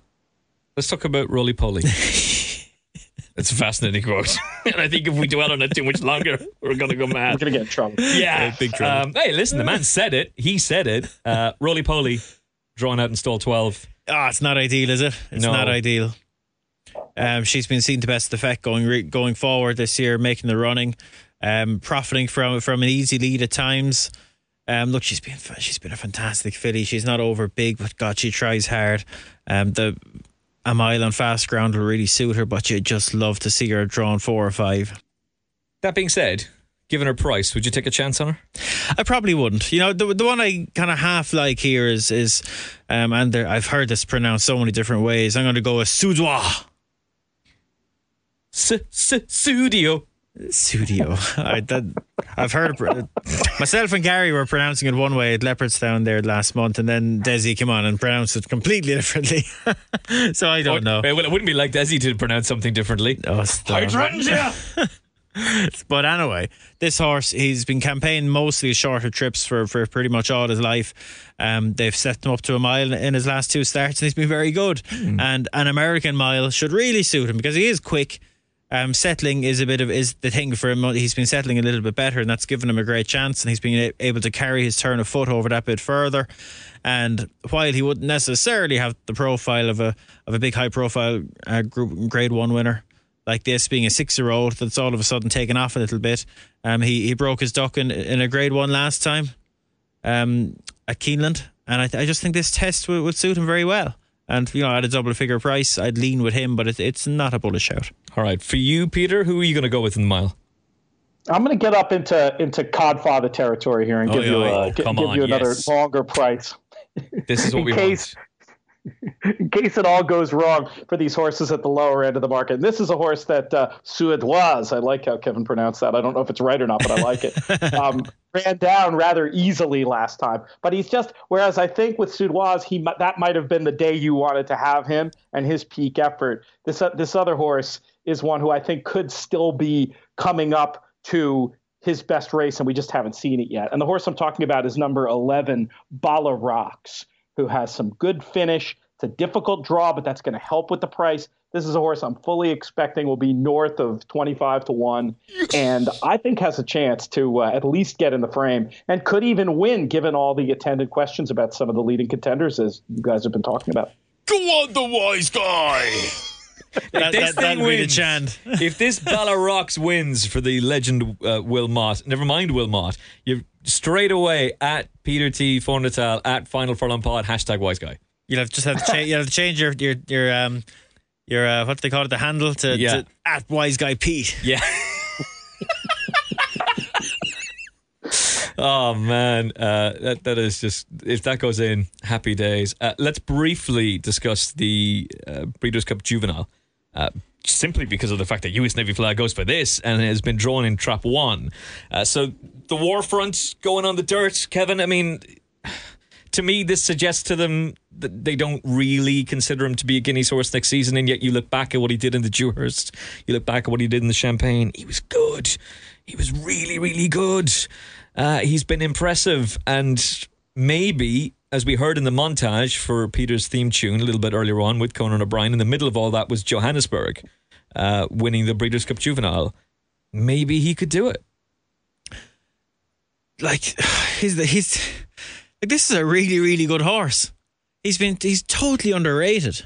Let's talk about Roly Poly. It's a fascinating quote. and I think if we dwell on it too much longer, we're going to go mad. We're gonna get in trouble. Yeah. big trouble. Um, hey, listen, the man said it. He said it. Uh, Roly Poly, drawn out in stall 12. Ah, it's not ideal, is it? It's No. not ideal. Um, she's been seen to best effect going re- going forward this year, making the running, um, profiting from from an easy lead at times. Um, look, she's been she's been a fantastic filly. She's not over big, but God, she tries hard. Um, the a mile on fast ground will really suit her, but you'd just love to see her drawn four or five. That being said, given her price, would you take a chance on her? I probably wouldn't. You know, the the one I kind of half like here is is, um, and there, I've heard this pronounced so many different ways. I'm going to go with Suédoise. S- s- Studio. Studio. I, that, I've heard myself and Gary were pronouncing it one way at Leopardstown there last month, and then Desi came on and pronounced it completely differently. so I don't know. Well, it wouldn't be like Desi to pronounce something differently. Oh. Hydrangea. But anyway, this horse, he's been campaigning mostly shorter trips for, for pretty much all his life. Um, they've set him up to a mile in his last two starts, and he's been very good. And an American mile should really suit him because he is quick. Um, settling is a bit of is the thing for him. He's been settling a little bit better, and that's given him a great chance. And he's been able to carry his turn of foot over that bit further. And while he wouldn't necessarily have the profile of a of a big high profile uh, group grade one winner like this, being a six year old that's all of a sudden taken off a little bit, um, he he broke his duck in, in a grade one last time, um, at Keeneland, and I, I just think this test would, would suit him very well. And you know, at a double figure price, I'd lean with him, but it, it's not a bullish shout. All right. For you, Peter, who are you going to go with in the mile? I'm going to get up into into Codfather territory here and Oh, give you a, uh, yeah. gi- Come give on, you another yes. longer price. This is what In we case- want. in case it all goes wrong for these horses at the lower end of the market. And this is a horse that uh, Suédoise, I like how Kevin pronounced that. I don't know if it's right or not, but I like it. um, ran down rather easily last time, but he's just. Whereas I think with Suédoise, he that might have been the day you wanted to have him and his peak effort. This uh, this other horse is one who I think could still be coming up to his best race, and we just haven't seen it yet. And the horse I'm talking about is number 11, Ballagh Rocks, who has some good finish, It's a difficult draw, but that's going to help with the price. This is a horse I'm fully expecting will be north of 25 to 1, and I think has a chance to uh, at least get in the frame and could even win given all the attendant questions about some of the leading contenders, as you guys have been talking about. Go on, the wise guy. That, this that, thing that'll the wins. chant. if this Ballagh Rocks wins for the legend uh, Bill Mott, never mind Bill Mott, you're straight away at Peter T. Fornatale at Final Furlong Pod, hashtag wise guy. You'll have just have to change. You have to change your your your um your uh, what do they call it the handle to, Yeah. to at wise guy Pete. Yeah. oh man, uh, that that is just if that goes in, happy days. Uh, let's briefly discuss the uh, Breeders' Cup Juvenile. Simply because of the fact that US Navy flag goes for this and has been drawn in trap one. Uh, so the war front going on the dirt, Kevin. I mean, to me, this suggests to them that they don't really consider him to be a Guineas horse next season. And yet, you look back at what he did in the Dewhurst, you look back at what he did in the Champagne. He was good. He was really, really good. Uh, he's been impressive. And maybe, as we heard in the montage for Peter's theme tune a little bit earlier on with Conan O'Brien, in the middle of all that was Johannesburg uh, winning the Breeders' Cup Juvenile. Maybe he could do it. Like he's he's like this is a really really good horse. He's been he's totally underrated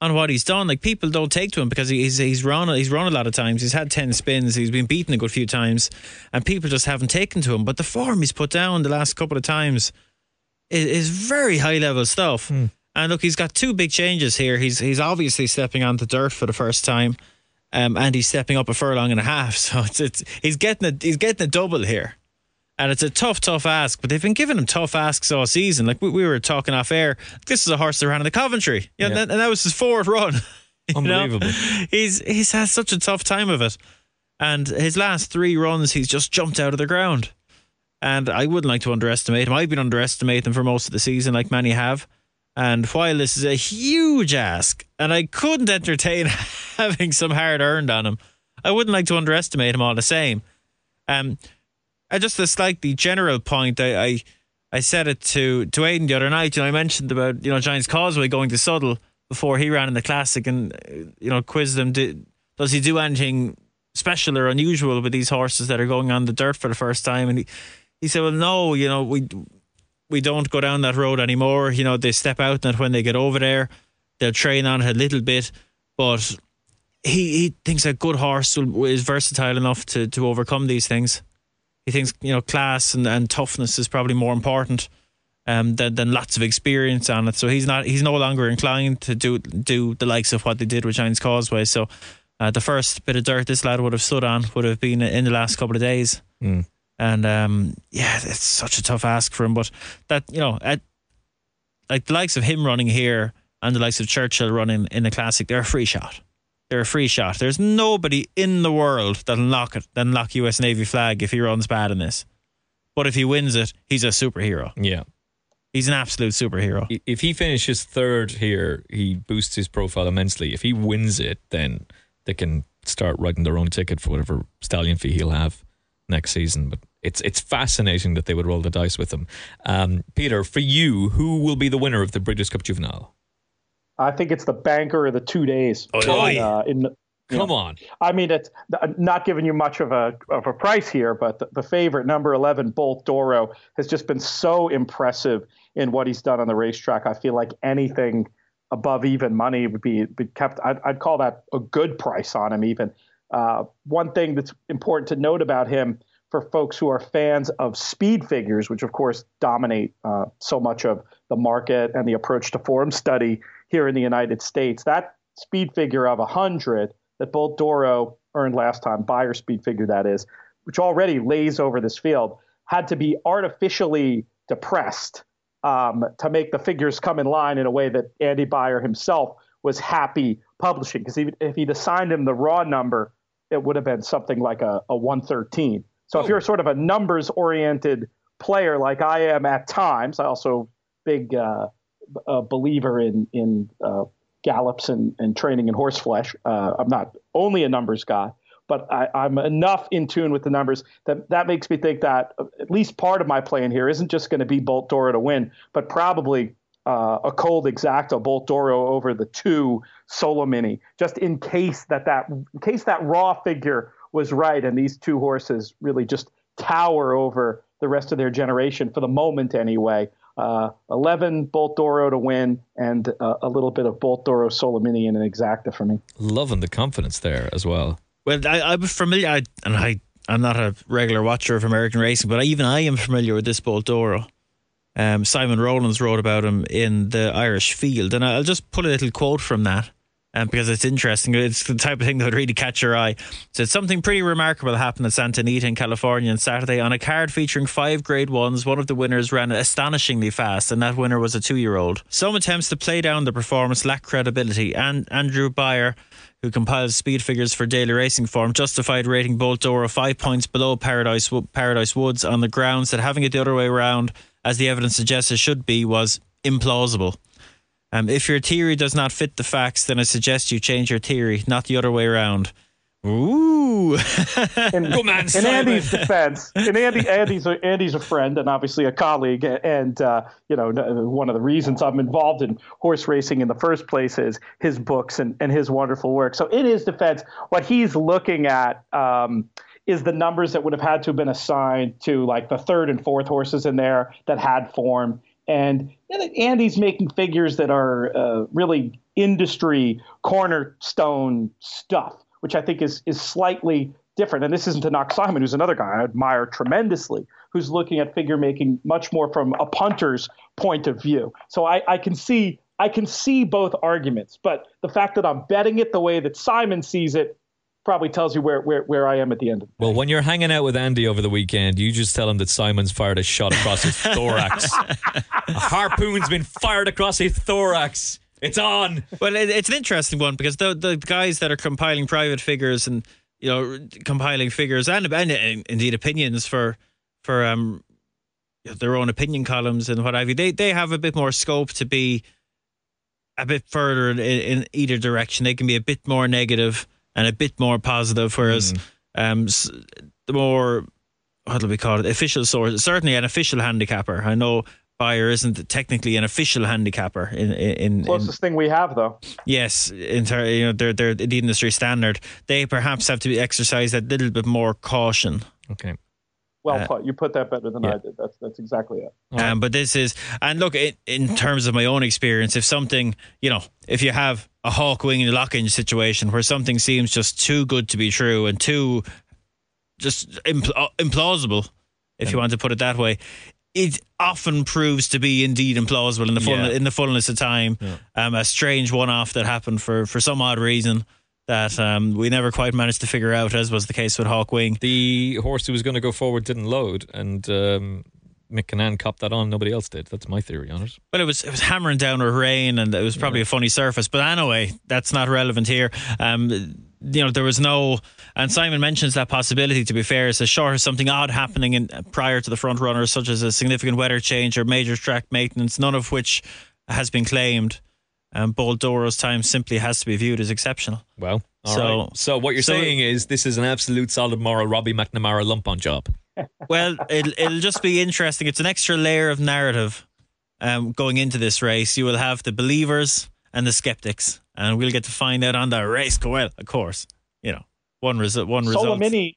on what he's done. Like people don't take to him because he's he's run he's run a lot of times. He's had ten spins. He's been beaten a good few times, and people just haven't taken to him. But the form he's put down the last couple of times is, is very high level stuff. And look, he's got two big changes here. He's he's obviously stepping onto dirt for the first time, um, and he's stepping up a furlong and a half. So it's, it's he's getting a he's getting a double here. And it's a tough, tough ask, but they've been giving him tough asks all season. Like we, we were talking off air, this is a horse that ran in the Coventry, yeah, Yeah. And, that, and that was his fourth run. You know? Unbelievable. He's he's had such a tough time of it, and his last three runs, he's just jumped out of the ground. And I wouldn't like to underestimate him. I've been underestimating him for most of the season, like many have. And while this is a huge ask, and I couldn't entertain having some hard earned on him, I wouldn't like to underestimate him all the same. Um, I just a slightly general point. I, I I said it to to Aidan the other night. You know, I mentioned about you know Giants Causeway going to Suddle before he ran in the classic, and you know quizzed him. Did, does he do anything special or unusual with these horses that are going on the dirt for the first time? And he he said, well, no, you know we we don't go down that road anymore. You know, they step out and when they get over there, they'll train on it a little bit, but. He, he thinks a good horse is versatile enough to, to overcome these things he thinks you know class and, and toughness is probably more important um, than, than lots of experience on it. So he's not he's no longer inclined to do do the likes of what they did with Giants Causeway. So uh, the first bit of dirt this lad would have stood on would have been in the last couple of days. And um, yeah, it's such a tough ask for him. But that you know, at like the likes of him running here and the likes of Churchill running in the classic, they're a free shot. They're a free shot. There's nobody in the world that'll knock it, that'll knock US Navy flag if he runs bad in this. But if he wins it, he's a superhero. Yeah. He's an absolute superhero. If he finishes third here, he boosts his profile immensely. If he wins it, then they can start writing their own ticket for whatever stallion fee he'll have next season. But it's it's fascinating that they would roll the dice with him. Um, Peter, for you, who will be the winner of the Breeders' Cup Juvenile? I think it's the banker of the two days. Oi. Uh, in the, Come on. I mean, it's not giving you much of a of a price here, but the, the favorite number eleven, Bolt d'Oro, has just been so impressive in what he's done on the racetrack. I feel like anything above even money would be, be kept. I'd, I'd call that a good price on him. Even uh, one thing that's important to note about him for folks who are fans of speed figures, which of course dominate uh, so much of the market and the approach to form study here in the United States, that speed figure of 100 that Bolt d'Oro earned last time, Beyer speed figure that is, which already lays over this field, had to be artificially depressed um, to make the figures come in line in a way that Andy Beyer himself was happy publishing. Because if he'd assigned him the raw number, it would have been something like a, a 113. So if you're sort of a numbers oriented player like I am at times, I also big uh, a believer in in uh, gallops and, and training in horse flesh. Uh, I'm not only a numbers guy, but I, I'm enough in tune with the numbers that that makes me think that at least part of my plan here isn't just going to be Bolt d'Oro to win, but probably uh, a cold exacta Bolt d'Oro over the two Solomini, just in case that that in case that raw figure was right, and these two horses really just tower over the rest of their generation for the moment, anyway. Uh, 11 Bolt d'Oro to win, and uh, a little bit of Bolt d'Oro Solomini in an exacta for me. Loving the confidence there as well. Well, I, I'm familiar, I, and I, I'm not a regular watcher of American racing, but even I am familiar with this Bolt d'Oro. Um, Simon Rowlands wrote about him in the Irish Field, and I'll just pull a little quote from that. Um, because it's interesting. It's the type of thing that would really catch your eye. So something pretty remarkable happened at Santa Anita in California on Saturday. On a card featuring five grade ones, one of the winners ran astonishingly fast, and that winner was a two year old. Some attempts to play down the performance lack credibility, and Andrew Beyer who compiles speed figures for Daily Racing Form, justified rating Bolt d'Oro five points below Paradise Paradise Woods on the grounds that having it the other way around, as the evidence suggests it should be, was implausible. Um, if your theory does not fit the facts, then I suggest you change your theory, not the other way around. Ooh. in, Good man, in Simon. Andy's defense, in Andy, Andy's a, Andy's a friend and obviously a colleague, and uh, you know one of the reasons I'm involved in horse racing in the first place is his books and, and his wonderful work. So in his defense, what he's looking at um, is the numbers that would have had to have been assigned to like the third and fourth horses in there that had form. And Andy's making figures that are uh, really industry cornerstone stuff which I think is is slightly different. And this isn't to knock Simon, who's another guy I admire tremendously, who's looking at figure making much more from a punter's point of view. So I, I can see I can see both arguments, but the fact that I'm betting it the way that Simon sees it probably tells you where, where, where I am at the end of the Well, when you're hanging out with Andy over the weekend, you just tell him that Simon's fired a shot across his thorax. a harpoon's been fired across his thorax. It's on. Well, it, it's an interesting one because the the guys that are compiling private figures and you know compiling figures and and, and indeed opinions for for um their own opinion columns and what have you, they they have a bit more scope to be a bit further in, in either direction. They can be a bit more negative and a bit more positive, whereas um the more what do we call it official source certainly an official handicapper. I know. Beyer isn't technically an official handicapper in in, in closest thing we have, though. Yes, in ter- you know they're they're the industry standard. They perhaps have to be exercise a little bit more caution. Okay. Well Uh, put. You put that better than yeah. I did. That's that's exactly it. Um, but this is and look in, in terms of my own experience, if something you know, if you have a Hawk Wing Lockinge situation where something seems just too good to be true and too just impl- uh, implausible, if you want to put it that way. It often proves to be indeed implausible in the full, Yeah. in the fullness of time. Um, a strange one-off that happened for for some odd reason that um, we never quite managed to figure out, as was the case with Hawk Wing. The horse who was going to go forward didn't load, and um, Mick Kinane copped that on. Nobody else did. That's my theory on it. Well, it was it was hammering down with rain, and it was probably a funny surface. But anyway, that's not relevant here. Um, you know, there was no, and Simon mentions that possibility. To be fair, is short of something odd happening in prior to the front runners, such as a significant weather change or major track maintenance, none of which has been claimed. Um, Bolt d'Oro's time simply has to be viewed as exceptional. Well, all So- right. so what you're so- saying is this is an absolute solid moral Robbie McNamara lump on job. Well, it'll, it'll just be interesting. It's an extra layer of narrative um, going into this race. You will have the believers and the skeptics, and we'll get to find out on the race. Well, of course, you know one result. One result. Solomini,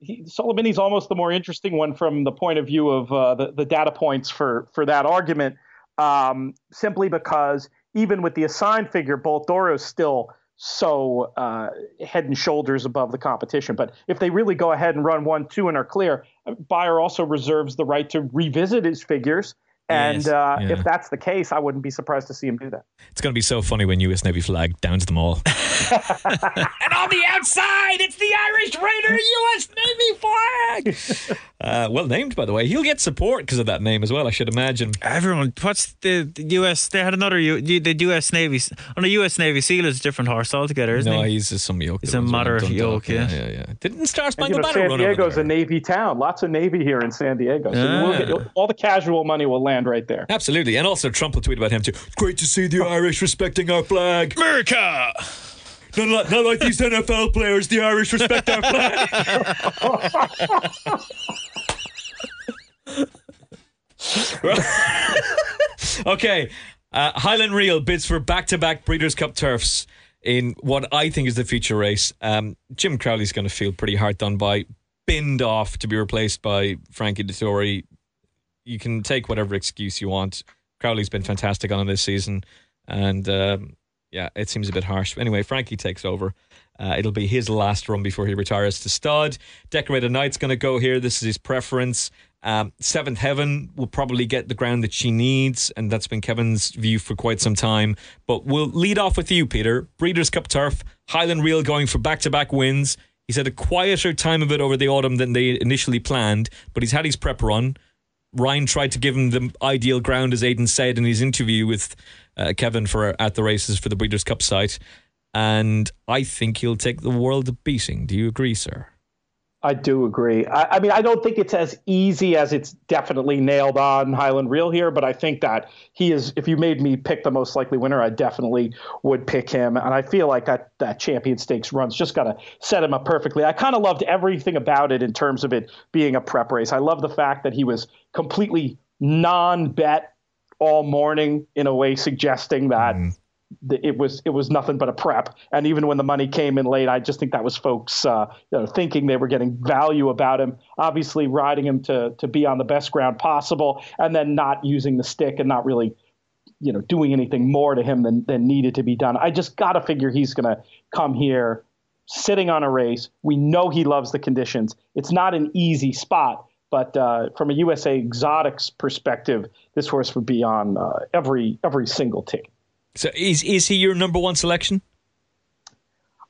he, Solomini's almost the more interesting one from the point of view of uh, the, the data points for, for that argument, um, simply because even with the assigned figure, Bolt is still so uh, head and shoulders above the competition. But if they really go ahead and run one, two, and are clear, Beyer also reserves the right to revisit his figures. And Yes, uh, yeah. if that's the case, I wouldn't be surprised to see him do that. It's going to be so funny when US Navy flag downs them all. and on the outside, it's the Irish Raider US Navy flag. uh, well named, by the way. He'll get support because of that name as well, I should imagine. Everyone, what's the, the U.S. They had another U, the U.S. Navy on the U.S. Navy SEAL is a different horse altogether, isn't it? No, he? he's just some yoke. He's a runs around moderate Dundalk. yoke, yeah. yeah, yeah. Didn't Star And, you Spangled know, Banner San run over Diego's a Navy town. Lots of Navy here in San Diego. So you will Ah. get, all the casual money will land right there. Absolutely, and also Trump will tweet about him too. Great to see the Irish respecting our flag. America! Not like, not like these NFL players. The Irish respect our flag. Okay, uh, Highland Reel bids for back-to-back Breeders' Cup turfs in what I think is the future race. Um, Jim Crowley's going to feel pretty hard done by, binned off to be replaced by Frankie Dettori. You can take whatever excuse you want. Crowley's been fantastic on him this season, and um, yeah, it seems a bit harsh. Anyway, Frankie takes over. Uh, it'll be his last run before he retires to stud. Decorated Knight's going to go here. This is his preference. Um, Seventh Heaven will probably get the ground that she needs, and that's been Kevin's view for quite some time. But we'll lead off with you, Peter. Breeders' Cup turf, Highland Reel going for back to back wins. He's had a quieter time of it over the autumn than they initially planned, but he's had his prep run. Ryan tried to give him the ideal ground, as Aidan said in his interview with uh, Kevin for at the races for the Breeders' Cup site. And I think he'll take the world beating. Do you agree, sir? I do agree. I, I mean, I don't think it's as easy as it's definitely nailed on Highland Reel here, but I think that he is. If you made me pick the most likely winner, I definitely would pick him. And I feel like that that Champion Stakes run's just got to set him up perfectly. I kind of loved everything about it in terms of it being a prep race. I love the fact that he was completely non-bet all morning in a way suggesting that th- it was it was nothing but a prep. And even when the money came in late, I just think that was folks uh, you know, thinking they were getting value about him. Obviously, riding him to to be on the best ground possible, and then not using the stick and not really you know doing anything more to him than than needed to be done. I just got to figure he's going to come here sitting on a race. We know he loves the conditions. It's not an easy spot. But uh, from a USA Exotics perspective, this horse would be on uh, every every single ticket. So is is he your number one selection?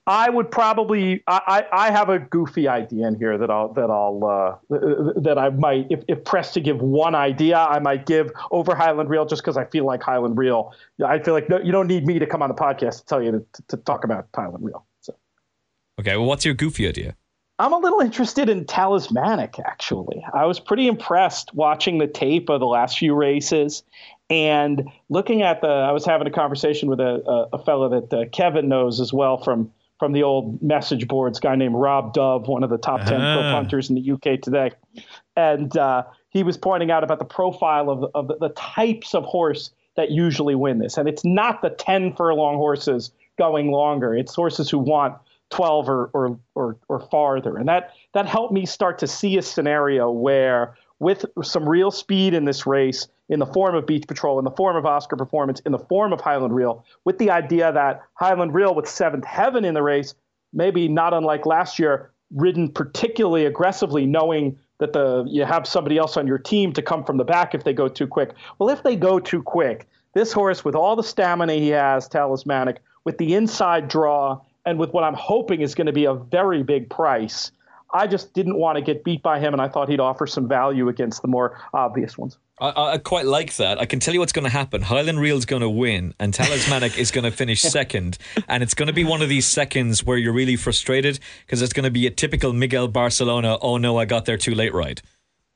I would probably. I, I I have a goofy idea in here that I'll that I'll uh, that I might if, if pressed to give one idea I might give over Highland Reel just because I feel like Highland Reel. I feel like no, you don't need me to come on the podcast to tell you to, to talk about Highland Reel. So Okay, well, what's your goofy idea? I'm a little interested in Talismanic, actually. I was pretty impressed watching the tape of the last few races and looking at the. I was having a conversation with a, a, a fellow that uh, Kevin knows as well from from the old message boards, guy named Rob Dove, one of the top 10 pro Ah. punters in the UK today. And uh, he was pointing out about the profile of, of the, the types of horse that usually win this. And it's not the 10 furlong horses going longer, it's horses who want 12 or, or, or, or farther. And that, that helped me start to see a scenario where, with some real speed in this race, in the form of Beach Patrol, in the form of Oscar Performance, in the form of Highland Reel, with the idea that Highland Reel with Seventh Heaven in the race, maybe not unlike last year, ridden particularly aggressively, knowing that the you have somebody else on your team to come from the back if they go too quick. Well, if they go too quick, this horse with all the stamina he has, talismanic, with the inside draw, and with what I'm hoping is going to be a very big price. I just didn't want to get beat by him, and I thought he'd offer some value against the more obvious ones. I, I quite like that. I can tell you what's going to happen. Highland Reel's going to win, and Talismanic is going to finish second. And it's going to be one of these seconds where you're really frustrated because it's going to be a typical Mickael Barzalona. Oh no, I got there too late. Ride.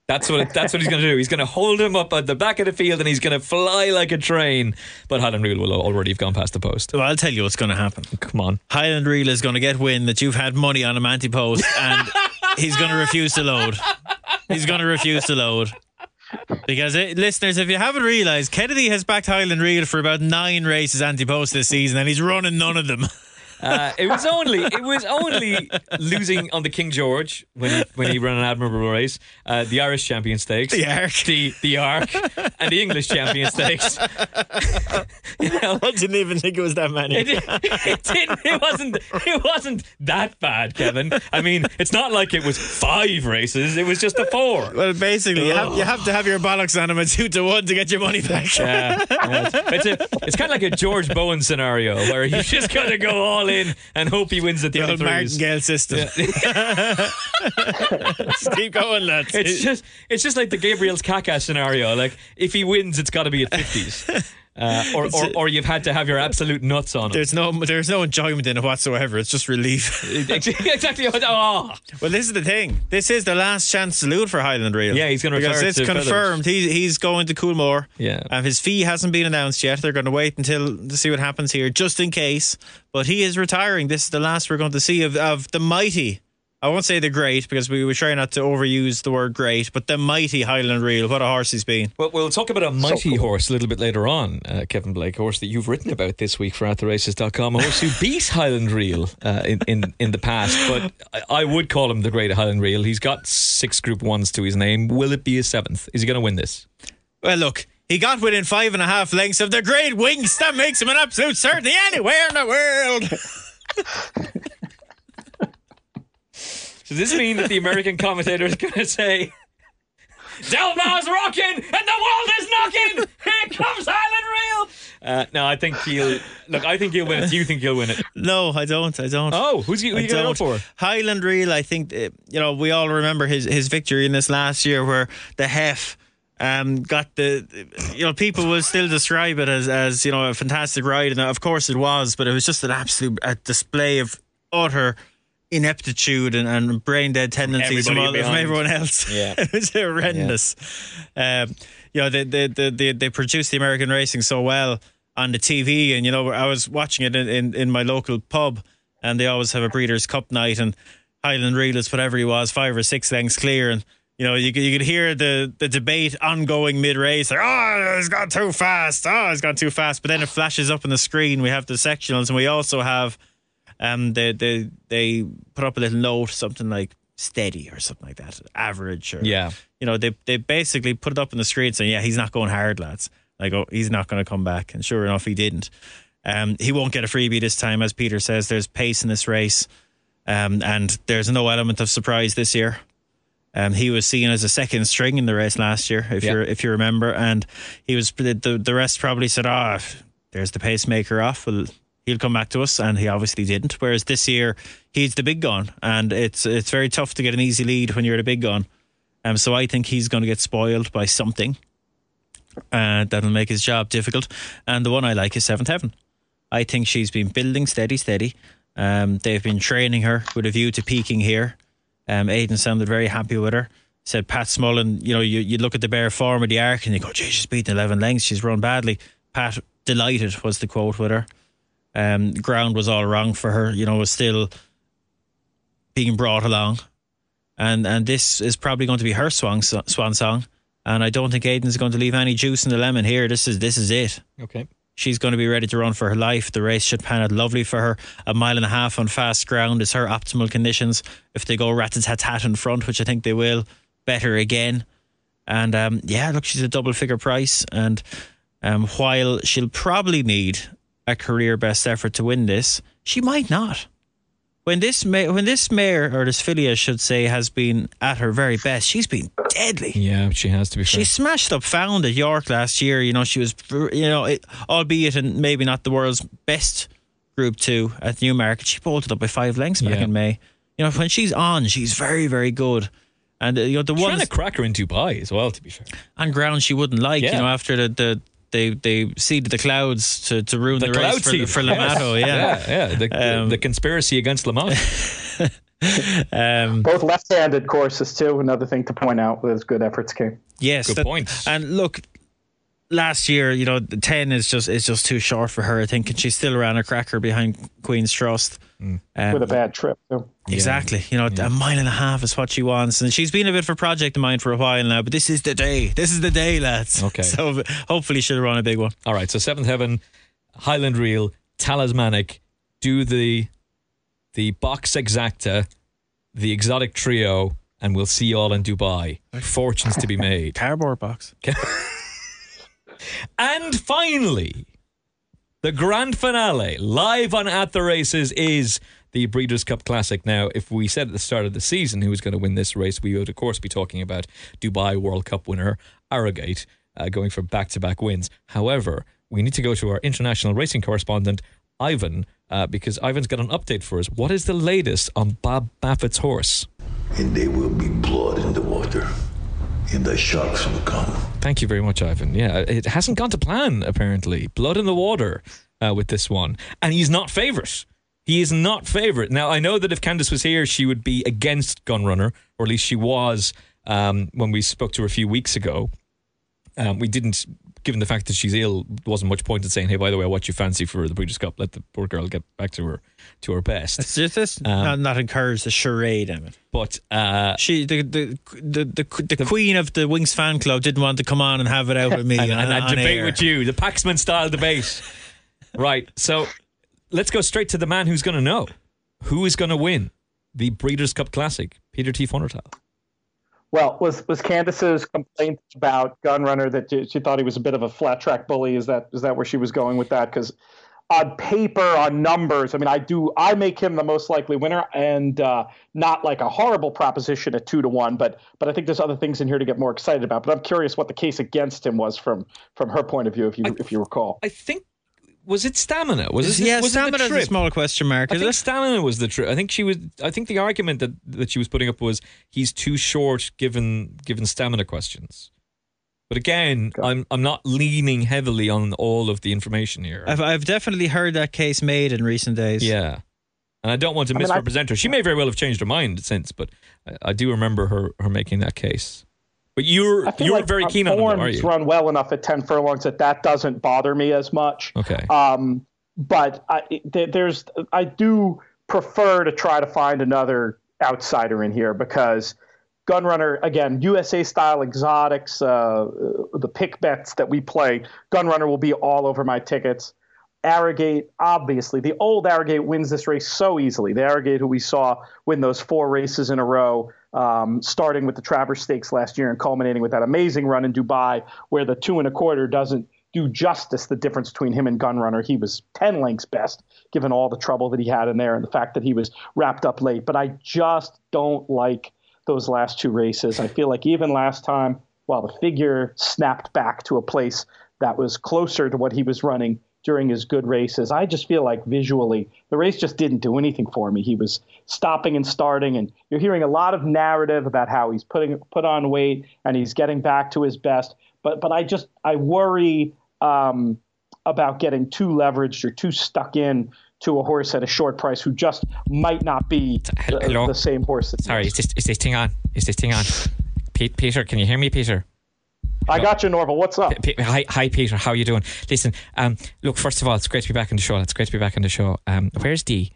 That's what it, that's what he's going to do. He's going to hold him up at the back of the field, and he's going to fly like a train. But Highland Reel will already have gone past the post. Well, I'll tell you what's going to happen. Come on. Highland Reel is going to get wind that you've had money on him anti post and he's going to refuse to load. He's going to refuse to load. Because, eh, listeners, if you haven't realised, Kennedy has backed Highland Reel for about nine races anti post this season and he's running none of them. Uh, it was only it was only losing on the King George when he, when he ran an admirable race, uh, the Irish Champion Stakes, The Arc. the the Arc, and the English Champion Stakes. you know, I didn't even think it was that many. it, it didn't. It wasn't. It wasn't that bad, Kevin. I mean, it's not like it was five races. It was just a four. Well, basically, you have, you have to have your bollocks on him at two to one to get your money back. Yeah, yeah. it's a, it's kind of like a George Bowen scenario where you just got to go all in and hope he wins at The old 33s. martingale system. Just keep going, lads. It's just it's just like the Gabriel's Kaka scenario. Like if he wins, it's got to be at fifties, uh, or, or or you've had to have your absolute nuts on him. there's no there's no enjoyment in it whatsoever. It's just relief. exactly. Oh. well, this is the thing. This is the last chance salute for Highland Reel. Yeah, he's gonna because retire it's to confirmed. He's he's going to Coolmore. Yeah. and his fee hasn't been announced yet. They're going to wait until to see what happens here, just in case. But he is retiring. This is the last we're going to see of of the mighty I won't say the great because we, were trying not to overuse the word great, but the mighty Highland Reel. What a horse he's been. Well, we'll talk about a mighty horse a little bit later on, uh, Kevin Blake, a horse that you've written about this week for AtTheRaces.com, a horse who beat Highland Reel uh, in, in, in the past, but I, I would call him the great Highland Reel. He's got six Group 1s to his name. Will it be his seventh? Is he going to win this? Well, look, he got within five and a half lengths of the great wings. That makes him an absolute certainty anywhere in the world. Does this mean that the American commentator is going to say, Del Mar's rocking and the world is knocking? Here comes Highland Reel. Uh, no, I think he'll. Look, I think he'll win it. Do you think he'll win it? No, I don't. I don't. Oh, who's he, who you going for? Highland Reel, I think, uh, you know, we all remember his, his victory in this last year where the Hef um, got the, you know, people will still describe it as, as, you know, a fantastic ride. And of course it was, but it was just an absolute a display of utter ineptitude and, and brain dead tendencies from, all, from everyone else. Yeah. it was horrendous. Um, you know, they, they, they, they, they produced the American racing so well on the TV. And, you know, I was watching it in, in, in my local pub and they always have a Breeders' Cup night and Highland Reel is whatever he was, five or six lengths clear. And, you know, you, could- you could hear the, the debate ongoing mid race. Like, oh, he's gone too fast. Oh, he's gone too fast. But then it flashes up on the screen. We have the sectionals and we also have um, they, they, they put up a little note, something like steady or something like that, average. Or, Yeah. You know, they, they basically put it up in the screen saying, yeah, he's not going hard, lads. Like, oh, he's not going to come back. And sure enough, he didn't. Um, he won't get a freebie this time, as Peter says. There's pace in this race, um, and there's no element of surprise this year. Um, he was seen as a second string in the race last year, if Yeah. you if you remember, and he was the the rest probably said, "Ah, there's the pacemaker off. Well, he'll come back to us," and he obviously didn't. Whereas this year, he's the big gun, and it's it's very tough to get an easy lead when you're the big gun. Um, so I think he's going to get spoiled by something, uh, that'll make his job difficult. And the one I like is Seventh Heaven. I think she's been building steady, steady. Um, they've been training her with a view to peaking here. Um, Aidan sounded very happy with her. Said Pat Smullen, you know, you, you look at the bare form of the arc and you go, gee, she's beaten 11 lengths. She's run badly. Pat, delighted was the quote with her. Um, ground was all wrong for her, you know, was still being brought along. And and this is probably going to be her swan, swan song. And I don't think Aidan's going to leave any juice in the lemon here. This is this is it Okay. she's going to be ready to run for her life. The race should pan out lovely for her. A mile and a half on fast ground is her optimal conditions. If they go rat tat tat in front, which I think they will, better again. And um, yeah, look, she's a double figure price. And um, while she'll probably need a career best effort to win this, she might not. When this ma- when this mare or this filly, I should say, has been at her very best, she's been deadly. Yeah, she has to be fair. She smashed up Found at York last year. You know, she was, you know, it, albeit in maybe not the world's best Group Two at Newmarket, she bolted up by five lengths back Yeah. in May. You know, when she's on, she's very, very good. And uh, you know, the one Trying to crack her in Dubai as well, to be fair. on ground she wouldn't like. Yeah. You know, after the, the they they seeded the clouds to, to ruin the, The race cloud for, seed. for Lamato. Yeah. Yeah, yeah. The, the- Um, the conspiracy against Lamont. Um, Both left-handed courses too. Another thing to point out as good efforts came. Yes, Good that- point. And look, last year, you know, the ten is just is just too short for her. I think, and she still ran a cracker behind Queen's Trust. Mm. Um, with a bad trip. too. Exactly. You know, a mile and a half is what she wants. And she's been a bit of a project of mine for a while now, but this is the day. This is the day, lads. Okay. So hopefully she'll run a big one. All right, so Seventh Heaven, Highland Reel, Talismanic, do the the box exacta, the exotic trio, and we'll see you all in Dubai. Fortunes to be made. Cardboard box. And finally, the grand finale, live on At the Races, is the Breeders' Cup Classic. Now, if we said at the start of the season who was going to win this race, we would, of course, be talking about Dubai World Cup winner Arrogate uh, going for back to back wins. However, we need to go to our international racing correspondent, Ivan, uh, because Ivan's got an update for us. What is the latest on Bob Baffert's horse? And there will be blood in the water, and the sharks will come. Thank you very much, Ivan. Yeah, it hasn't gone to plan, apparently. Blood in the water uh, with this one. And he's not favourite. He is not favourite. Now, I know that if Candice was here, she would be against Gunrunner, or at least she was um, when we spoke to her a few weeks ago. Um, we didn't given the fact that she's ill, wasn't much point in saying, "Hey, by the way, what you fancy for the Breeders' Cup? Let the poor girl get back to her to her best." It's just this Um, not, not encourage the charade, Emmet. But uh, She, the the the, the, the, queen of the Wings fan club, didn't want to come on and have it out with me and, and, and on debate air. with you, the Paxman style debate. right. So let's go straight to the man who's going to know who is going to win the Breeders' Cup Classic. Peter T. Fornatale. Well, was was Candice's complaint about Gunrunner that she- thought he was a bit of a flat track bully? Is that is that where she was going with that? Because on paper, on numbers, I mean, I do I make him the most likely winner, and uh, not like a horrible proposition at two to one. But but I think there's other things in here to get more excited about. But I'm curious what the case against him was from from her point of view, if you if you recall. I think was it stamina? Was it yeah, was it the Stamina's a trip? small question mark. I think it? stamina was the truth. I think she was. I think the argument that, that she was putting up was he's too short given given stamina questions. But again, I'm I'm not leaning heavily on all of the information here. I've I've definitely heard that case made in recent days. yeah, and I don't want to I mean, I- misrepresent her. She may very well have changed her mind since, but I, I do remember her her making that case. But you're you're like very keen on them, are you? run well enough at ten furlongs that that doesn't bother me as much. Okay. Um, but I, there's I do prefer to try to find another outsider in here because Gunrunner again USA style exotics, uh, the pick bets that we play. Gunrunner will be all over my tickets. Arrogate, obviously, the old Arrogate wins this race so easily. The Arrogate who we saw win those four races in a row, um, starting with the Travers Stakes last year and culminating with that amazing run in Dubai, where the two and a quarter doesn't do justice the difference between him and Gunrunner. He was 10 lengths best, given all the trouble that he had in there and the fact that he was wrapped up late. But I just don't like those last two races. I feel like even last time, while the figure snapped back to a place that was closer to what he was running during his good races, I just feel like visually the race just didn't do anything for me. He was stopping and starting, and you're hearing a lot of narrative about how he's putting put on weight and he's getting back to his best. But but I just I worry um, about getting too leveraged or too stuck in to a horse at a short price who just might not be the, the same horse. Sorry, is this is this thing on? Is this thing on? Pete, Peter, can you hear me, Peter? I got you, Norval. What's up? Hi, hi, Peter. How are you doing? Listen, um, look. First of all, it's great to be back on the show. It's great to be back on the show. Um, where's Dee?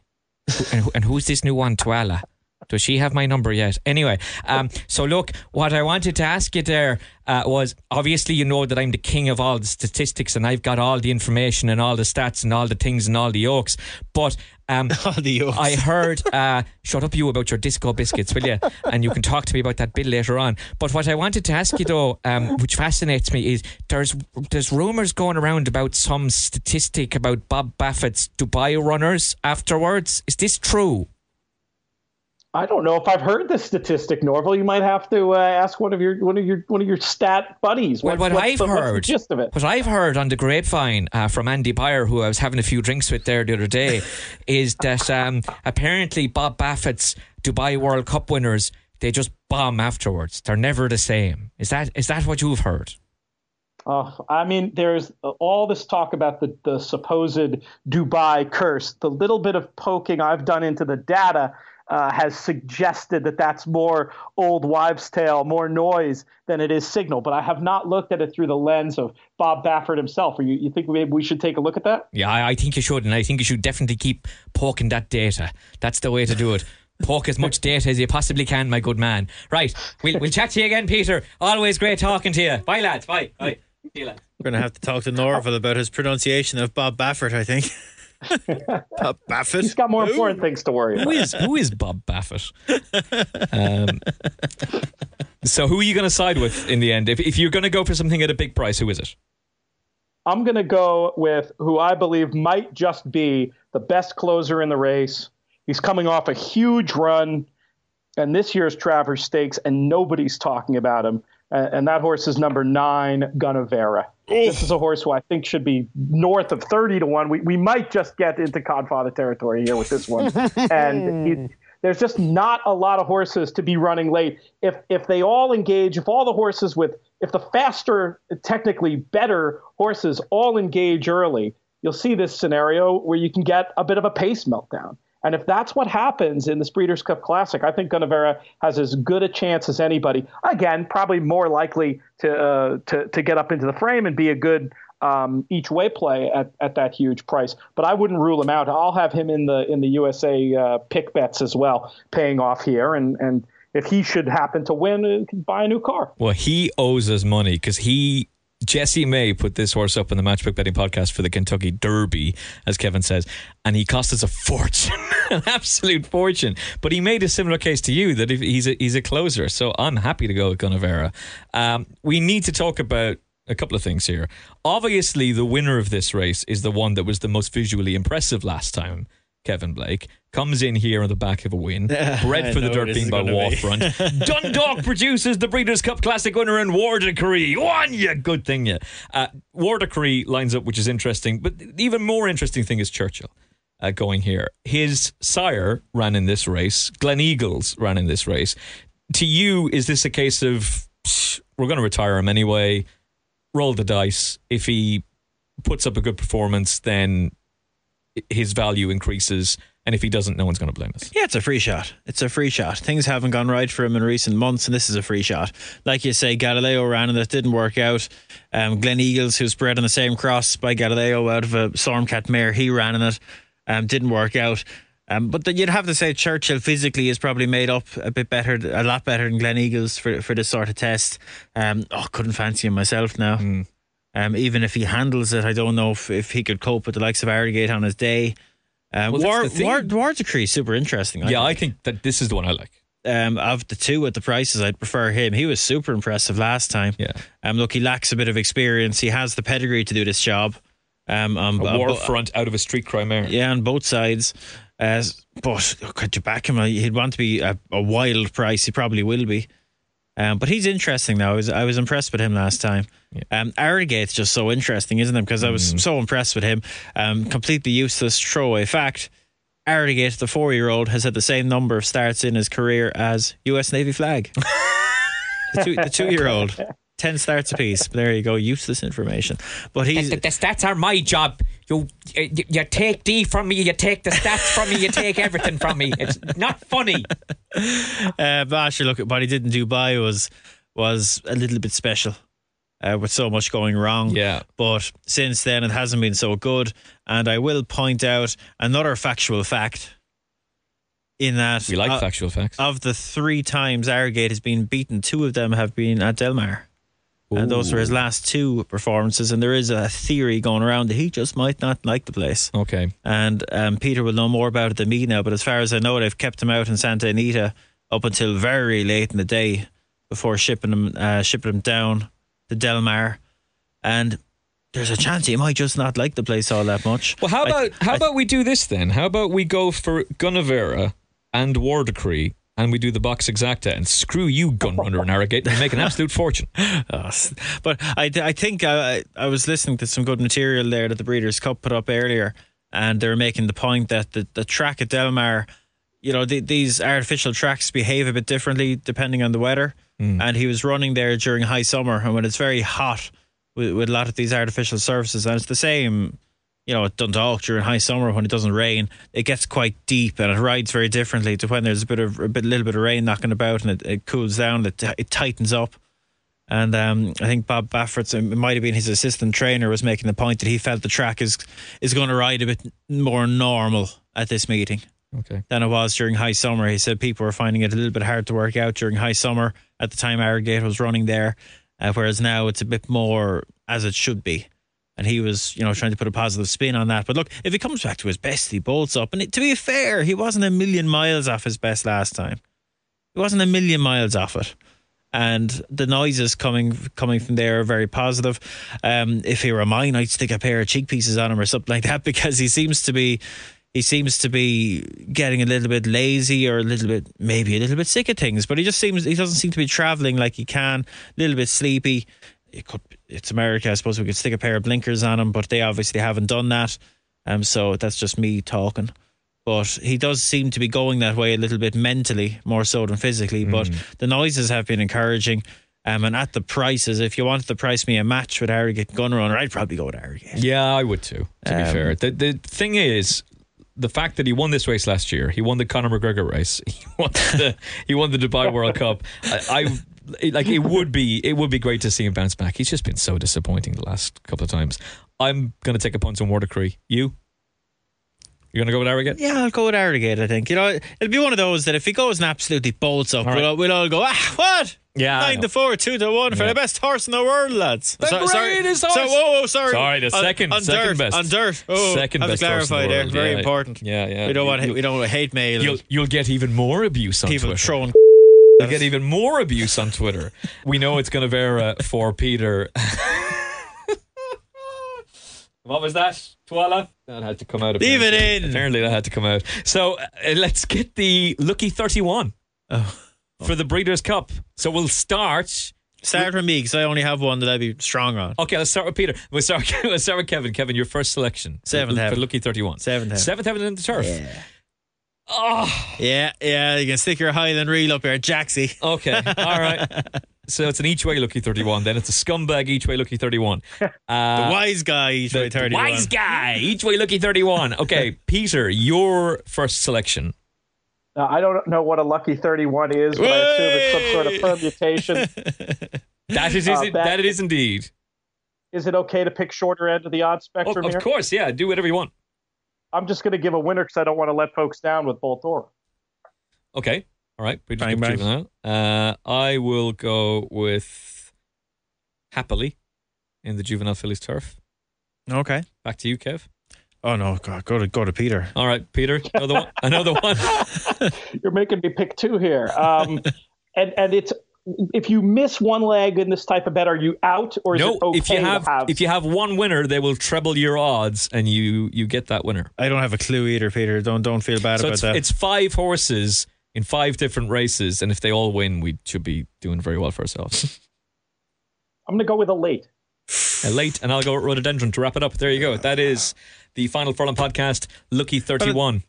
And, who- and who's this new one, Tuala? Does she have my number yet? Anyway, um, so look, what I wanted to ask you there uh, was obviously you know that I'm the king of all the statistics and I've got all the information and all the stats and all the things and all the yolks. But um, All the yolks. I heard, uh, shut up you about your disco biscuits, will you? And you can talk to me about that bit later on. But what I wanted to ask you though, um, which fascinates me, is there's there's rumours going around about some statistic about Bob Baffert's Dubai runners afterwards. Is this true? I don't know if I've heard this statistic, Norval. You might have to uh, ask one of your one of your one of your stat buddies. Well, what I've the, what's the heard, gist of it. what I've heard on the grapevine uh, from Andy Beyer, who I was having a few drinks with there the other day, is that um, apparently Bob Baffert's Dubai World Cup winners they just bomb afterwards. They're never the same. Is that is that what you've heard? Uh, I mean, there's all this talk about the, the supposed Dubai curse. The little bit of poking I've done into the data uh, has suggested that that's more old wives' tale, more noise than it is signal. But I have not looked at it through the lens of Bob Baffert himself. Or you, you think maybe we should take a look at that? Yeah, I, I think you should, and I think you should definitely keep poking that data. That's the way to do it. Poke as much data as you possibly can, my good man. Right, we'll, we'll chat to you again, Peter. Always great talking to you. Bye, lads. Bye. Bye. See you, lads. We're going to have to talk to Norval about his pronunciation of Bob Baffert, I think. Bob Baffert? He's got more important things to worry about. is who is Bob Baffett? Um, so who are you going to side with in the end? If if you're going to go for something at a big price, who is it? I'm going to go with who I believe might just be the best closer in the race. He's coming off a huge run and this year's Travers Stakes, and nobody's talking about him. Uh, and that horse is number nine, Gunnevera. This is a horse who I think should be north of 30 to 1. We, we might just get into Codfather territory here with this one. and he, there's just not a lot of horses to be running late. If if they all engage, if all the horses with if the faster, technically better horses all engage early, you'll see this scenario where you can get a bit of a pace meltdown. And if that's what happens in this Breeders' Cup Classic, I think Gunnevera has as good a chance as anybody. Again, probably more likely to uh, to to get up into the frame and be a good um, each way play at, at that huge price. But I wouldn't rule him out. I'll have him in the in the USA uh, pick bets as well, paying off here. And and if he should happen to win, uh, buy a new car. Well, he owes us money because he. Jesse May put this horse up in the Matchbook Betting podcast for the Kentucky Derby, as Kevin says, and he cost us a fortune, an absolute fortune. But he made a similar case to you that he's a he's a closer, so I'm happy to go with Gunnevera. Um, we need to talk about a couple of things here. Obviously, the winner of this race is the one that was the most visually impressive last time. Kevin Blake comes in here on the back of a win, bred for the dirt being by. Warfront. Dundalk produces the Breeders' Cup Classic winner in War Decree. One, you good thing, you. Uh, War Decree lines up, which is interesting, but the even more interesting thing is Churchill. Uh, going here, his sire ran in this race. Gleneagles ran in this race. To you, is this a case of "Psh, we're going to retire him anyway? Roll the dice. If he puts up a good performance, then his value increases, and if he doesn't, no one's going to blame us. Yeah, it's a free shot. It's a free shot. Things haven't gone right for him in recent months, and this is a free shot. Like you say, Galileo ran and it didn't work out. Um, Gleneagles, who's bred on the same cross by Galileo out of a Storm Cat mare, he ran in it. Um, didn't work out. Um, but then you'd have to say Churchill physically is probably made up a bit better, a lot better than Gleneagles for for this sort of test. Um, oh, couldn't fancy him myself now. Um, even if he handles it, I don't know if, if he could cope with the likes of Arrogate on his day. Um, Well, War. War, War Decree is super interesting. yeah, I think that this is the one I like. um, of the two at the prices, I'd prefer him. He was super impressive last time. Yeah. Um, look, he lacks a bit of experience. He has the pedigree to do this job. Um, A war front out of a Street Cry mare. yeah, on both sides. Uh, but could you back him? He'd want to be a, a wild price. He probably will be. Um, but he's interesting though. I was I was impressed with him last time. Yeah. Um, Arrogate's just so interesting, isn't it? Because I was mm. so impressed with him. Um, completely useless throwaway fact. Arrogate, the four-year-old, has had the same number of starts in his career as U.S. Navy flag. the, two, the two-year-old. 10 starts apiece. There you go. Useless information. But he's. The, the, the stats are my job. You, you, you take D from me, you take the stats from me, you take everything from me. It's not funny. Uh, but look, what he did in Dubai was was a little bit special. Uh, with so much going wrong. Yeah. But since then, it hasn't been so good. And I will point out another factual fact. In that we like uh, factual facts. Of the three times Arrogate has been beaten, two of them have been at Del Mar. And those were his last two performances. And there is a theory going around that he just might not like the place. Okay. And um, Peter will know more about it than me now. But as far as I know, they've kept him out in Santa Anita up until very late in the day before shipping him uh, shipping him down to Del Mar. And there's a chance he might just not like the place all that much. Well, how I- about how I- about we do this then? How about we go for Gunnevera and War Decree, and we do the box exacta, and screw you, Gunrunner and Arrogate, and make an absolute fortune. Oh, but I, I think I, I was listening to some good material there that the Breeders' Cup put up earlier, and they were making the point that the, the track at Del Mar, you know, the, these artificial tracks behave a bit differently depending on the weather. Mm. And he was running there during high summer, and when it's very hot with, with a lot of these artificial surfaces, and it's the same. You know, at Dundalk during high summer when it doesn't rain, it gets quite deep and it rides very differently to when there's a bit of a bit, little bit of rain knocking about and it, it cools down, it, it tightens up. And um, I think Bob Baffert's, it might have been his assistant trainer, was making the point that he felt the track is is going to ride a bit more normal at this meeting Okay. than it was during high summer. He said people were finding it a little bit hard to work out during high summer at the time Arrogate was running there, uh, whereas now it's a bit more as it should be. And he was, you know, trying to put a positive spin on that. But look, if he comes back to his best, he bolts up. And it, to be fair, he wasn't a million miles off his best last time. He wasn't a million miles off it. And the noises coming coming from there are very positive. Um, if he were mine, I'd stick a pair of cheek pieces on him or something like that because he seems to be he seems to be getting a little bit lazy or a little bit maybe a little bit sick of things. But he just seems he doesn't seem to be traveling like he can. A little bit sleepy. It could it's America. I suppose we could stick a pair of blinkers on him, but they obviously haven't done that. Um, so that's just me talking. But he does seem to be going that way a little bit mentally, more so than physically. But the noises have been encouraging. Um, and at the prices, if you wanted to price me a match with Arrogate Gunrunner, I'd probably go with Arrogate. Yeah, I would too. To be Um, fair, the the thing is, the fact that he won this race last year, he won the Conor McGregor race, he won the he won the Dubai World Cup. I, I like it would be it would be great to see him bounce back. He's just been so disappointing the last couple of times. I'm going to take a punt on War Decree. You? You're going to go with Arrogate? Yeah, I'll go with Arrogate, I think. You know, it'll be one of those that if he goes and absolutely bolts up, All right. we'll, all, we'll all go, ah, what? Yeah, Nine know. to four, two to one for Yeah. the best horse in the world, lads. The greatest So, horse. whoa, whoa, sorry. Sorry, the second- on second dirt, best. On dirt. Oh, Second have best to clarify the there. Very Yeah, important. yeah, yeah. We don't want You- we don't want hate mail. You'll you'll get even more abuse on people Twitter. throwing. You'll get even more abuse on Twitter. We know it's going to vary for Peter. what was that, Twala? That had to come out. Leave it in. Apparently, that had to come out. So uh, let's get the lucky thirty-one Oh. for the Breeders' Cup. So we'll start. Start from me because I only have one that I'd be strong on. Okay, let's start with Peter. We'll start. We'll start with Kevin. Kevin, your first selection. Seventh for, heaven. for lucky thirty-one. Seventh heaven. Seventh heaven in the turf. Yeah. Oh, Yeah, yeah, you can stick your Highland reel up here, Jaxie. Okay, all right. So it's an each way lucky 31. Then it's a scumbag each way lucky 31. The Uh, wise guy each the way 31. wise guy each way lucky 31. Okay, Peter, your first selection. Now, I don't know what a lucky 31 is, but I assume it's some sort of permutation. that, is, it is. Uh, that, that- it is indeed. is it okay to pick shorter end of the odds Oh, spectrum of here? course, yeah. Do whatever you want. I'm just going to give a winner because I don't want to let folks down with both or. Okay, all right. Peter's Bang, good bang. juvenile. Uh, I will go with happily in the juvenile Fillies turf. Okay. Back to you, Kev. Oh no, God, go to go to Peter. All right, Peter. Another one. Another one. You're making me pick two here. Um, and and it's if you miss one leg in this type of bet, are you out or is no, it okay if you have, to have? if you have one winner, they will treble your odds, and you you get that winner. I don't have a clue either, Peter. Don't don't feel bad So about it's, that. it's five horses in five different races, and if they all win, we should be doing very well for ourselves. I'm going to go with Elate. Uh, late, and I'll go with rhododendron to wrap it up. There you go. That is the final Furlong podcast, Lucky Thirty One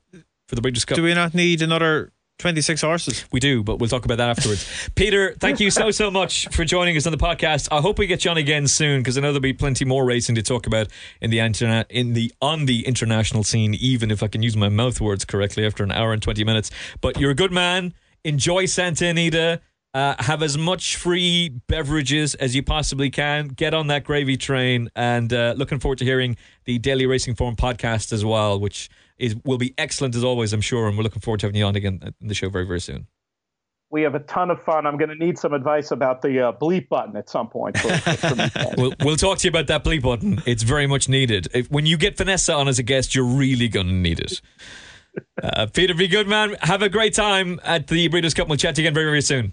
for the Breeders' Cup. Do we not need another twenty six horses? We do, but we'll talk about that afterwards. Peter, thank you so so much for joining us on the podcast. I hope we get you on again soon because I know there'll be plenty more racing to talk about in the internet in the on the international scene. Even if I can use my mouth words correctly after an hour and twenty minutes. But you're a good man. Enjoy Santa Anita. Uh, have as much free beverages as you possibly can. Get on that gravy train, and uh, looking forward to hearing the Daily Racing Form podcast as well, which is will be excellent as always, I'm sure. And we're looking forward to having you on again in the show very very soon. We have a ton of fun. I'm going to need some advice about the uh, bleep button at some point. For, for we'll, we'll talk to you about that bleep button. It's very much needed. If, when you get Vanessa on as a guest, you're really going to need it. Uh, Peter, be good, man. Have a great time at the Breeders' Cup. We'll chat to you again very, very soon.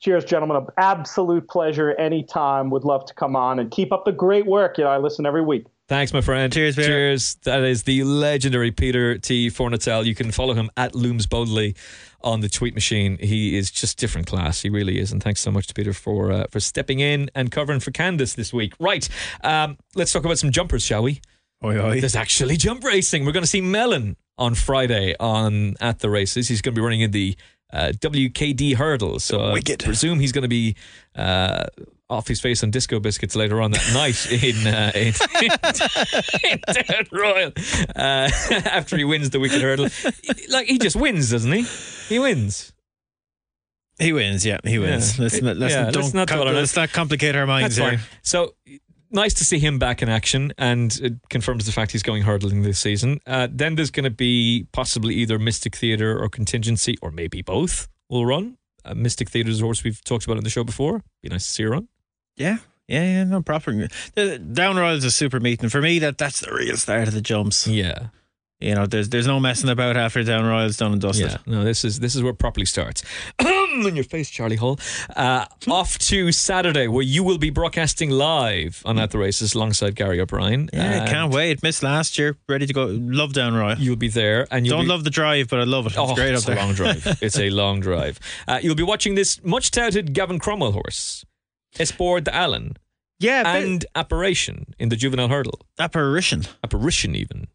Cheers, gentlemen. An absolute pleasure anytime. Would love to come on and keep up the great work. You know, I listen every week. Thanks, my friend. Cheers, Peter. Cheers. That is the legendary Peter T. Fornatale. You can follow him at Looms Boldly on the tweet machine. He is just different class. He really is. And thanks so much to Peter for uh, for stepping in and covering for Candice this week. Right. Um, let's talk about some jumpers, shall we? Oi, oi. There's actually jump racing. We're going to see Melon on Friday on at the races. He's going to be running in the uh, WKD hurdles. So I Wicked. presume he's going to be uh, off his face on disco biscuits later on that night in uh, in, in Down Royal uh, after he wins the wicked hurdle. Like he just wins, doesn't he? He wins. He wins, yeah, he wins. Yeah. Let's, not, let's, Yeah, not, let's don't com- on let's not complicate our minds That's here. fine. So nice to see him back in action, and it confirms the fact he's going hurdling this season. Uh, then there's going to be possibly either Mystic Theatre or Contingency, or maybe both will run. Uh, Mystic Theatre is a horse we've talked about on the show before. Be nice to see her run. Yeah, yeah, yeah, no proper. The Down Royal is a super meeting for me. That that's the real start of the jumps. Yeah, You know, there's there's no messing about after Down Royal's done and dusted. yeah. No, this is this is where it properly starts. in your face, Charlie Hall. Uh, off to Saturday, where you will be broadcasting live on At the Races alongside Gary O'Brien. Yeah, can't wait. Missed last year. Ready to go. Love Down Royal. You'll be there, and you'll Don't be, love the drive, but I love it. It's Oh, great it's up a long drive. it's a long drive. Uh, you'll be watching this much touted Gavin Cromwell horse, Espoir D'Allen, Yeah, but and Apparition in the juvenile hurdle. apparition. Apparition, even.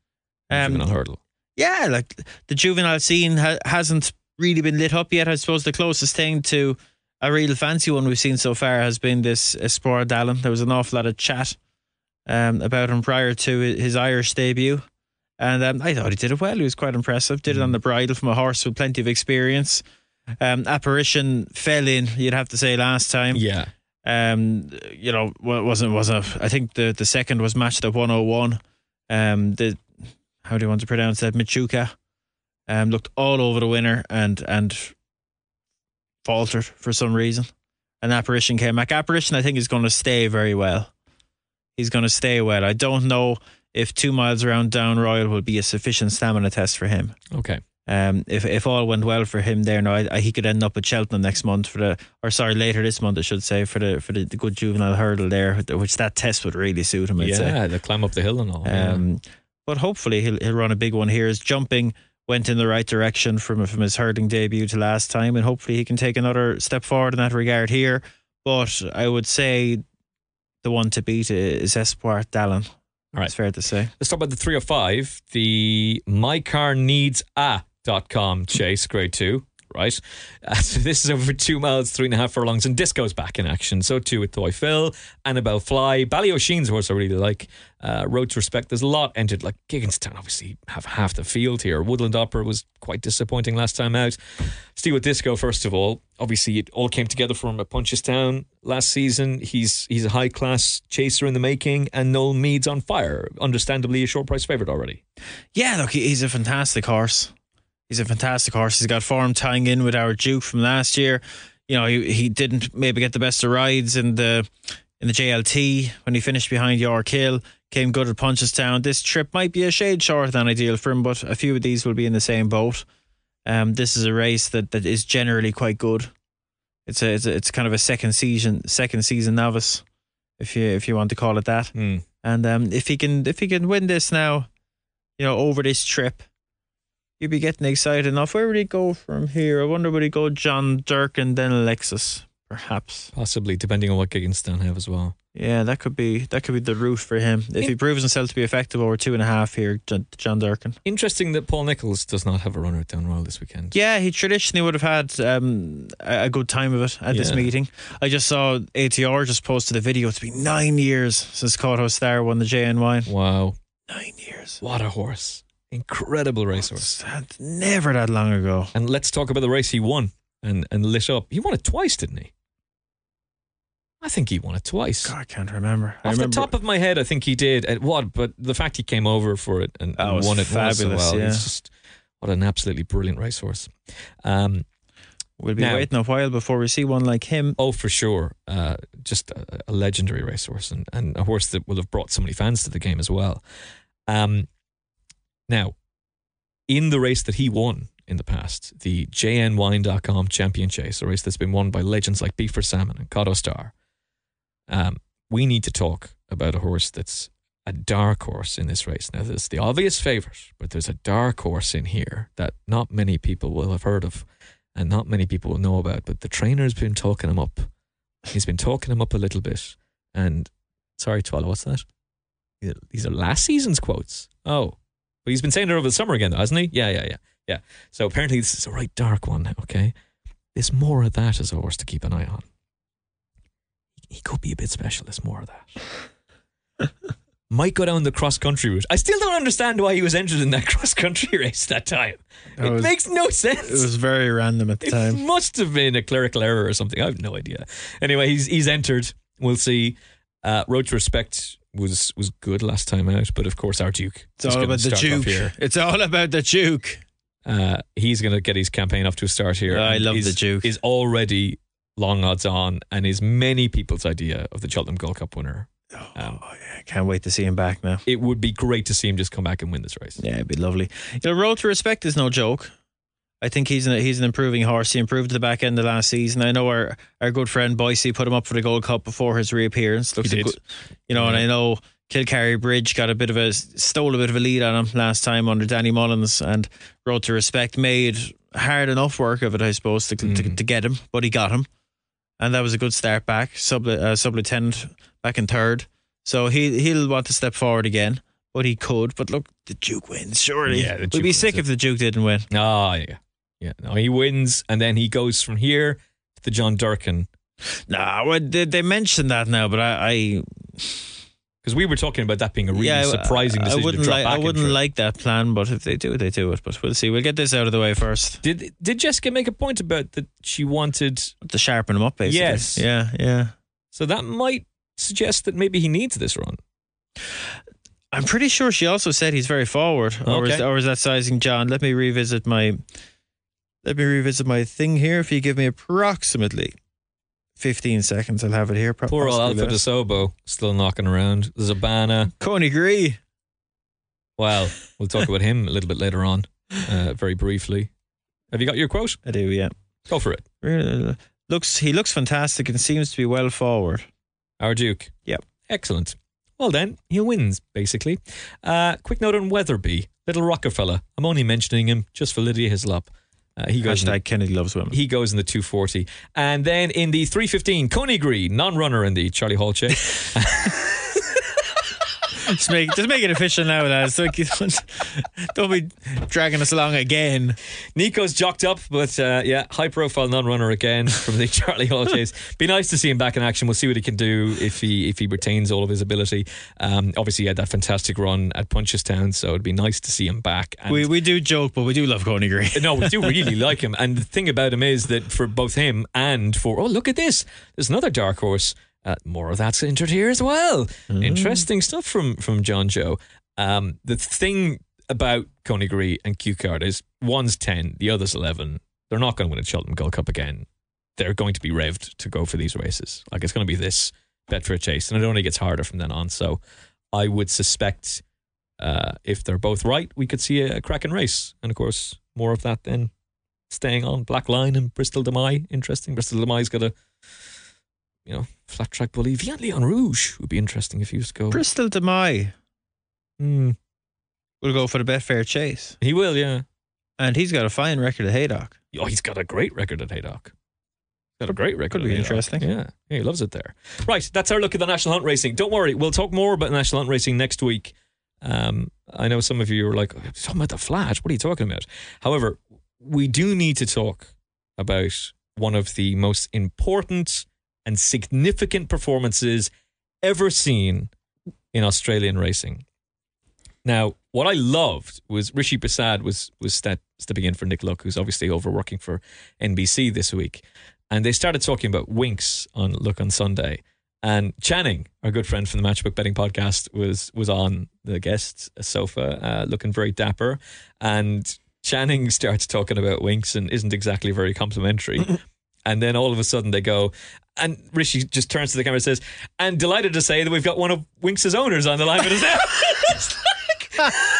Um, juvenile hurdle. Yeah, like the juvenile scene ha- hasn't really been lit up yet. I suppose the closest thing to a real fancy one we've seen so far has been this Espoir D'Allen. There was an awful lot of chat um, about him prior to his Irish debut. And um, I thought he did it well. He was quite impressive. Did it on the bridle from a horse with plenty of experience. Um, apparition fell in, you'd have to say, last time. Yeah. Um, you know, wa- wasn't was a. I think the the second was matched at one hundred one. Um, the how do you want to pronounce that? Michuka, um, looked all over the winner and and faltered for some reason. And apparition came back. Apparition, I think, is going to stay very well. He's going to stay well. I don't know if two miles around Down Royal will be a sufficient stamina test for him. Okay. Um, if if all went well for him there, now I, I, he could end up at Cheltenham next month for the, or sorry, later this month, I should say, for the for the, the good juvenile hurdle there, which that test would really suit him. I'd say. yeah, the climb up the hill and all. yeah. Um, but hopefully he'll he'll run a big one here. His jumping went in the right direction from from his hurdling debut to last time, and hopefully he can take another step forward in that regard here. But I would say the one to beat is Espoir D'Allen. All right. It's fair to say. Let's talk about the 305, the mycarneedsa.com chase, grade two, right? Uh, so this is over two miles, three and a half furlongs, and Disko's back in action. So too with Toy Phil, Anibale Fly, Ballyoisin's horse I really like. Uh, Road to Respect, there's a lot entered. Like Gigginstown, obviously, have half the field here. Woodland Opera was quite disappointing last time out. Steve with Disko, first of all. Obviously, it all came together for him at Punchestown last season. He's he's a high class chaser in the making, and Noel Meade's on fire. Understandably, a short price favourite already. Yeah, look, he's a fantastic horse. He's a fantastic horse. He's got form tying in with our Duke from last year. You know, he, he didn't maybe get the best of rides in the in the JLT when he finished behind Yorkhill. Came good at Punchestown. This trip might be a shade shorter than ideal for him, but a few of these will be in the same boat. Um, this is a race that, that is generally quite good. It's a, it's a it's kind of a second season second season novice, if you if you want to call it that. Hmm. And um, if he can if he can win this now, you know, over this trip, you'd be getting excited enough. Where would he go from here? I wonder would he go John Durkan then Alexis, perhaps. Possibly, depending on what Gigginstown have as well. Yeah, that could be that could be the route for him if he proves himself to be effective over two and a half here. John, John Durkan. Interesting that Paul Nicholls does not have a runner at Down Royal this weekend. Yeah, he traditionally would have had um, a good time of it at this meeting. I just saw ATR just posted a video. It's been nine years since Kauto Star won the JNY. Wow. Nine years. What a horse. Incredible racehorse. That's never that long ago. And let's talk about the race he won and, and lit up. He won it twice, didn't he? I think he won it twice. God, I can't remember. I Off remember the top of my head, I think he did. And what? But the fact he came over for it and, That and was won it won it so well, yeah. it's just what an absolutely brilliant racehorse. Um, we'll be now- waiting a while before we see one like him. Oh, for sure. Uh, just a, a legendary racehorse and, and a horse that will have brought so many fans to the game as well. Um, now, in the race that he won in the past, the JNWine.com Champion Chase, a race that's been won by legends like Beef or Salmon and Kauto Star, um, we need to talk about a horse that's a dark horse in this race. Now, there's the obvious favourite, but there's a dark horse in here that not many people will have heard of and not many people will know about. But the trainer's been talking him up. He's been talking him up a little bit. And sorry, Twala, what's that? These are last season's quotes. Oh, but he's been saying it over the summer again, though, hasn't he? Yeah, yeah, yeah, yeah. So apparently this is a right dark one. Okay, there's more of that as a horse to keep an eye on. He could be a bit special. There's more of that. Might go down the cross country route. I still don't understand why he was entered in that cross country race that time. That it was- makes no sense. It was very random at the It time. must have been a clerical error or something. I have no idea. Anyway, he's he's entered. We'll see. Uh, Road to Respect was was good last time out, but of course our Duke. It's all about the Duke. Here. It's all about the Duke. Uh, he's going to get his campaign off to a start here. I love is- the Duke. Is already long odds on, and is many people's idea of the Cheltenham Gold Cup winner. Um, Oh, yeah, I can't wait to see him back now. it would be great to see him just come back and win this race. Yeah, it'd be lovely. You know, Road to Respect is no joke. I think he's an, he's an improving horse. He improved at the back end of last season. I know our, our good friend Boise put him up for the Gold Cup before his reappearance. Looks He did. good, you know, and I know Kilcarry Bridge got a bit of a stole a bit of a lead on him last time under Danny Mullins, and Road to Respect made hard enough work of it, I suppose, to to, to get him, but he got him, and that was a good start back. Sub uh, sub lieutenant back in third, so he he'll want to step forward again. But he could. But look, the Duke wins, surely. Yeah, We'd be sick it. if the Duke didn't win. Ah, yeah, yeah. No, he wins, and then he goes from here to the John Durkan. Nah, well, they, they mentioned that now, but I, I Because we were talking about that being a really yeah, I- surprising I, decision wouldn't to drop like. I wouldn't like that plan, but if they do, they do it. But we'll see. We'll get this out of the way first. Did did Jessica make a point about that she wanted? To sharpen them up, basically. Yes. Yeah. Yeah. So that might suggest that maybe he needs this run. I'm pretty sure she also said he's very forward, or is or is that sizing John? Let me revisit my. Let me revisit my thing here. If you give me approximately 15 seconds, I'll have it here. Poor old Alpha less. Asobo still knocking around. Zabana. Coneygree. Well, we'll talk about him a little bit later on, uh, very briefly. Have you got your quote? I do, yeah. Go for it. Looks he looks fantastic and seems to be well forward. Our Duke. Yep. Excellent. Well then, he wins basically. Uh, quick note on Weatherby, little Rockefeller. I'm only mentioning him just for Lydia Hislop. Uh, he goes. In Hashtag Kennedy loves women. he goes in the 240, and then in the 315, Coneygree, non-runner in the Charlie Hall chase. just make just make it official now, lads. Don't, don't, don't be dragging us along again. Nico's jocked up, but uh, yeah, high-profile non-runner again from the Charlie Hall chase. Be nice to see him back in action. We'll see what he can do if he if he retains all of his ability. Um, obviously, he had that fantastic run at Punchestown, so it'd be nice to see him back. And We we do joke, but we do love Coneygree. no, we do really like him. And the thing about him is that for both him and for, oh, look at this. There's another dark horse. Uh, more of that's entered here as well. Interesting stuff from, from John Joe. Um, the thing about Coneygree and Cue Card is one's 10, the other's 11. They're not going to win a Cheltenham Gold Cup again. They're going to be revved to go for these races. Like it's going to be this bet for a chase. And it only gets harder from then on. So I would suspect uh, if they're both right, we could see a, a cracking race. And of course, more of that then staying on. Blaklion and Bristol De Mai. Interesting. Bristol De Mai's got a, you know, flat track bully. Vieux Lion Rouge would be interesting if he was to go. Bristol De Mai Hmm. will go for the Betfair Chase, He will, yeah. and he's got a fine record at Haydock. Oh, he's got a great record at Haydock. Got a great record. Could be interesting. Yeah. yeah, he loves it there. Right, that's our look at the National Hunt Racing. Don't worry, we'll talk more about National Hunt Racing next week. Um, I know some of you are like, talking about the Flash. What are you talking about? However, we do need to talk about one of the most important and significant performances ever seen in Australian racing. Now, what I loved was Rishi Persad was was step, stepping in for Nick Luck, who's obviously overworking for NBC this week, and they started talking about Winx on Luck on Sunday. And Channing, our good friend from the Matchbook Betting Podcast, was was on the guest sofa, uh, looking very dapper. And Channing starts talking about Winx and isn't exactly very complimentary. And then all of a sudden they go, and Rishi just turns to the camera and says, "And delighted to say that we've got one of Winx's owners on the line with us now." Like-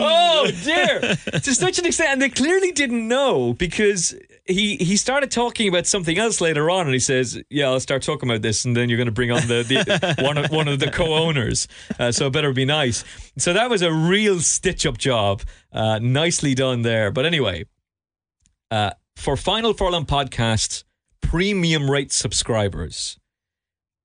oh dear! To such an extent, and they clearly didn't know because he he started talking about something else later on, and he says, "Yeah, I'll start talking about this, and then you're going to bring on the, the one of one of the co-owners, uh, so it better be nice." So that was a real stitch-up job, uh, nicely done there. But anyway, uh, for Final Furlong podcast premium rate subscribers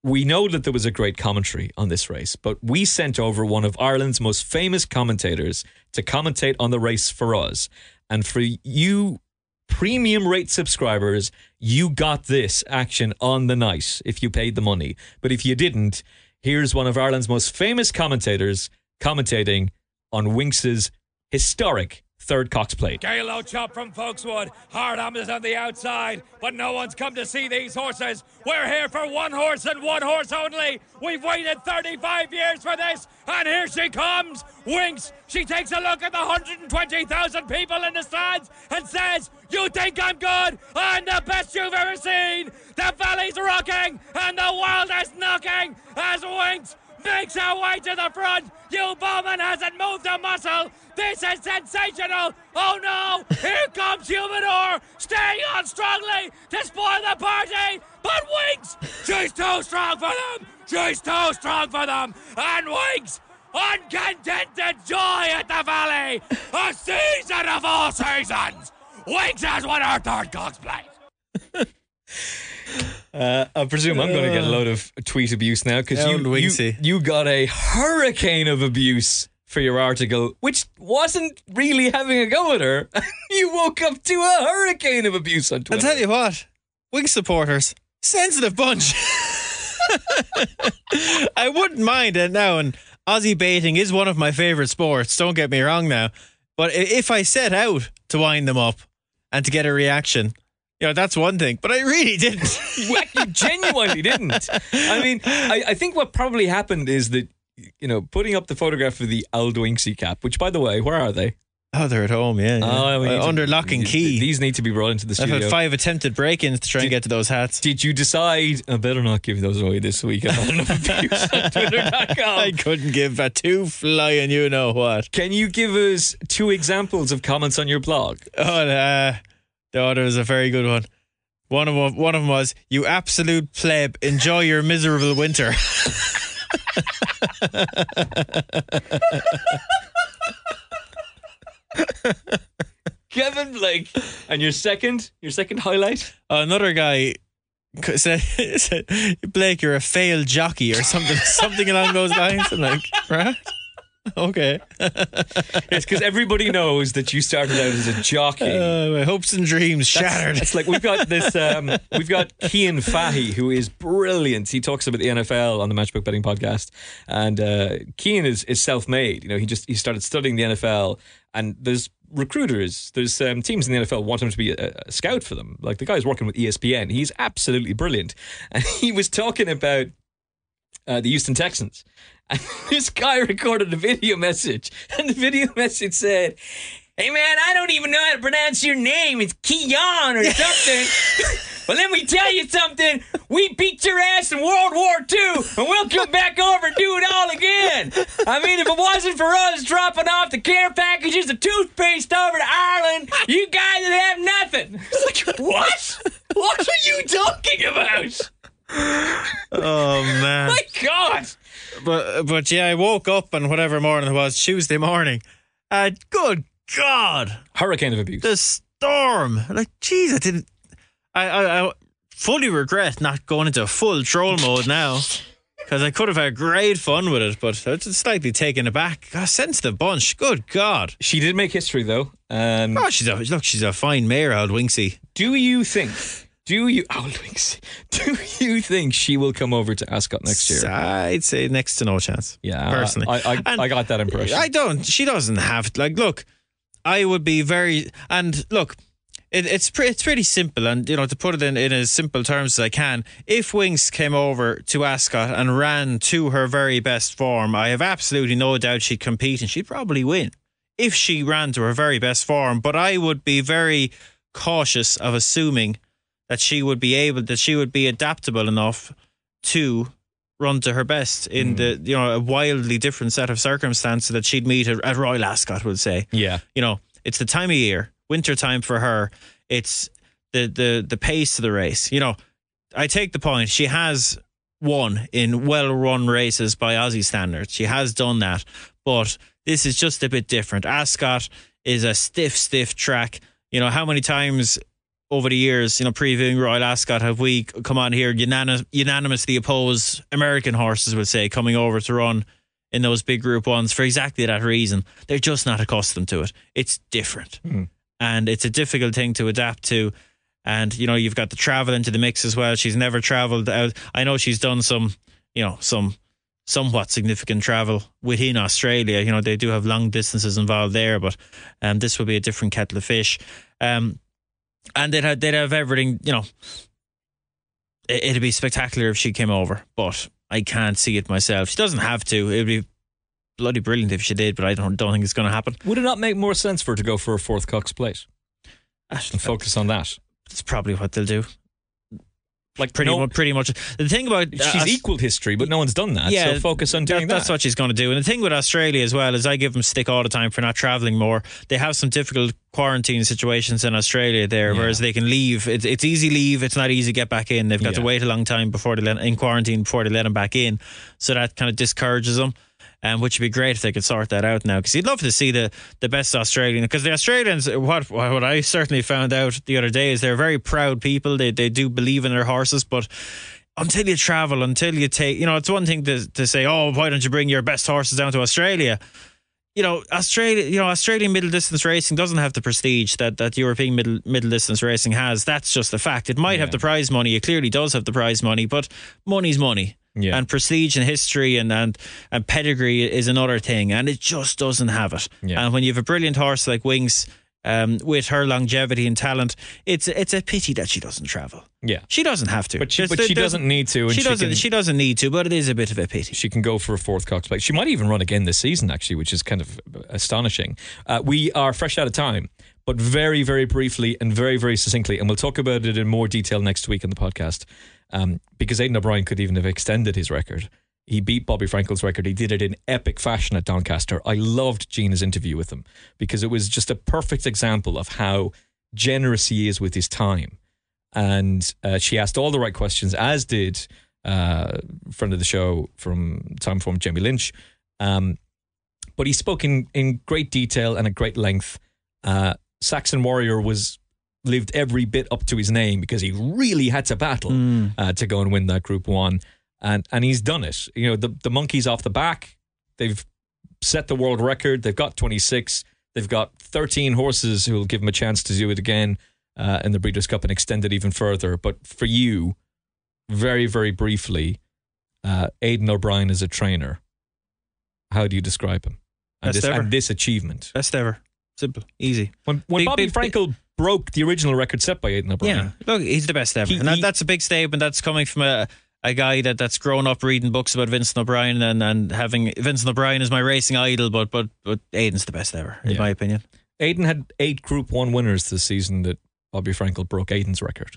we know that there was a great commentary on this race, but we sent over one of Ireland's most famous commentators to commentate on the race for us. And for you premium rate subscribers, you got this action on the night if you paid the money. But if you didn't, here's one of Ireland's most famous commentators commentating on Winx's historic third Cox plate. Gailo Chop from Folkswood. Hard is on the outside, but no one's come to see these horses. We're here for one horse and one horse only. We've waited 35 years for this, and here she comes. Winx. She takes a look at the 120,000 people in the stands and says, You think I'm good? I'm the best you've ever seen. The valley's rocking and the world is knocking as Winx makes her way to the front. Hugh Bowman hasn't moved a muscle. This is sensational. Oh no, here comes Humidor, staying on strongly to spoil the party. But Winx, she's too strong for them. She's too strong for them. And Winx, uncontented joy at the Valley. A season of all seasons. Winx has won her third Cox plate. Uh, I presume I'm going to get a load of tweet abuse now because you, you, you got a hurricane of abuse for your article, which wasn't really having a go at her. you woke up to a hurricane of abuse on Twitter. I'll tell you what, Winx supporters, sensitive bunch. I wouldn't mind it now. And Aussie baiting is one of my favourite sports. Don't get me wrong now. But if I set out to wind them up and to get a reaction, you know, that's one thing. But I really didn't. you genuinely didn't. I mean, I, I think what probably happened is that, you know, putting up the photograph of the Aldwinksy cap, which, by the way, where are they? Oh, they're at home, yeah. yeah. Oh, Uh, need to- under lock and key. These need to be brought into the studio. I've had five attempted break-ins to try and get to those hats. Did you decide I better not give those away this week? I've had enough Twitter.com. I couldn't give a two flying you know what. Can you give us two examples of comments on your blog? Oh, uh, oh, there was a very good one. One of them, one of them was, "You absolute pleb, enjoy your miserable winter." Kevin Blake. And your second, your second highlight? Another guy said, said, "Blake, you're a failed jockey" or something, something along those lines. I'm like, right? Okay. Yes, because everybody knows that you started out as a jockey. Uh, my hopes and dreams shattered. It's like we've got this. Um, we've got Kean Fahy, who is brilliant. He talks about the NFL on the Matchbook Betting podcast, and uh, Kean is is self made. You know, he just he started studying the NFL, and there's recruiters, there's um, teams in the NFL want him to be a, a scout for them. Like the guy's working with ESPN. He's absolutely brilliant, and he was talking about uh, the Houston Texans. And this guy recorded a video message, and the video message said, Hey man, I don't even know how to pronounce your name. It's Keon or something. but let me tell you something. We beat your ass in World War II, and we'll come back over and do it all again. I mean, if it wasn't for us dropping off the care packages of toothpaste over to Ireland, you guys would have nothing. What? What are you talking about? oh man! My God. But but yeah, I woke up on whatever morning it was Tuesday morning. Uh, good God, Hurricane of abuse. the storm! Like, jeez, I didn't. I, I I fully regret not going into full troll mode now. Because I could have had great fun with it, but I'm slightly taken aback. I sense the bunch. Good God! She did make history, though. Um, Oh, she's a look. She's a fine mare, old Winksy. Do you think? Do you? Oh, do you think she will come over to Ascot next year? I'd say next to no chance. Yeah, personally, I, I, I got that impression. I don't. She doesn't have like. Look, I would be very and look. It, it's pre- it's pretty simple, and you know to put it in, in as simple terms as I can. If Winx came over to Ascot and ran to her very best form, I have absolutely no doubt she'd compete and she'd probably win if she ran to her very best form. But I would be very cautious of assuming that she would be able that she would be adaptable enough to run to her best in hmm. the you know a wildly different set of circumstances that she'd meet at, at Royal Ascot would say. Yeah, you know it's the time of year winter time for her. It's the the the pace of the race. You know I take the point. She has won in well run races by Aussie standards. She has done that. But this is just a bit different. Ascot is a stiff stiff track. You know how many times over the years, you know, previewing Royal Ascot, have we come on here unanim- unanimously oppose American horses, would say, coming over to run in those big group ones for exactly that reason. They're just not accustomed to it. It's different. And it's a difficult thing to adapt to. And, you know, you've got the travel into the mix as well. She's never traveled out. I know she's done some, you know, some somewhat significant travel within Australia. You know, they do have long distances involved there, but um, this will be a different kettle of fish. Um, and they'd have, they'd have everything, you know. it- It'd be spectacular if she came over, but I can't see it myself. She doesn't have to. It'd be bloody brilliant if she did, but I don't don't think it's going to happen. would it not make more sense for her to go for a fourth Cox Plate and focus on that? That's probably what they'll do. Like Pretty no- much. Pretty much. The thing about She's uh, equal history, but no one's done that. Yeah, so focus on doing that, That's what she's going to do. And the thing with Australia as well is I give them stick all the time for not traveling more. They have some difficult quarantine situations in Australia there, Yeah. whereas they can leave. It's, it's easy leave. It's not easy get back in. They've got to wait a long time before they let in quarantine before they let them back in. So that kind of discourages them. Um, which would be great if they could sort that out now, because you'd love to see the, the best Australian. Because the Australians, what what I certainly found out the other day is they're very proud people. They they do believe in their horses, but until you travel, until you take, you know, it's one thing to, to say, oh, why don't you bring your best horses down to Australia? you know, Australia, you know, Australian middle distance racing doesn't have the prestige that, that European middle middle distance racing has. That's just a fact. It might have the prize money. It clearly does have the prize money, but money's money. Yeah. And prestige and history and, and and pedigree is another thing, and it just doesn't have it. Yeah. And when you have a brilliant horse like Winx, um, with her longevity and talent, it's it's a pity that she doesn't travel. Yeah. She doesn't have to, But she- but she doesn't need to, and She she doesn't. can- she doesn't need to, but it is a bit of a pity. She can go for a fourth Cox Plate. She might even run again this season, actually, which is kind of astonishing. Uh, we are fresh out of time, but very, very briefly and very, very succinctly, and we'll talk about it in more detail next week in the podcast, um, because Aidan O'Brien could even have extended his record. He beat Bobby Frankel's record. He did it in epic fashion at Doncaster. I loved Gina's interview with him because it was just a perfect example of how generous he is with his time and uh, she asked all the right questions, as did uh, friend of the show from Timeform, Jamie Lynch. Um, but he spoke in, in great detail and at great length. Uh, Saxon Warrior was lived every bit up to his name because he really had to battle uh, to go and win that Group One, and and he's done it. You know, the the monkeys off the back, they've set the world record. They've got 26. They've got 13 horses who will give them a chance to do it again uh, in the Breeders' Cup and extend it even further. But for you, very, very briefly, uh, Aidan O'Brien is a trainer. How do you describe him? And, Best this, ever. and this achievement. Best ever. Simple, easy. When, when Big- Bobby big- big- Frankel broke the original record set by Aidan O'Brien. Yeah, look, he's the best ever, He- and that, he- that's a big statement. That's coming from a a guy that that's grown up reading books about Vincent O'Brien and, and having Vincent O'Brien is my racing idol, but but but Aidan's the best ever, in Yeah. my opinion. Aidan had eight Group One winners this season that Bobby Frankel broke Aidan's record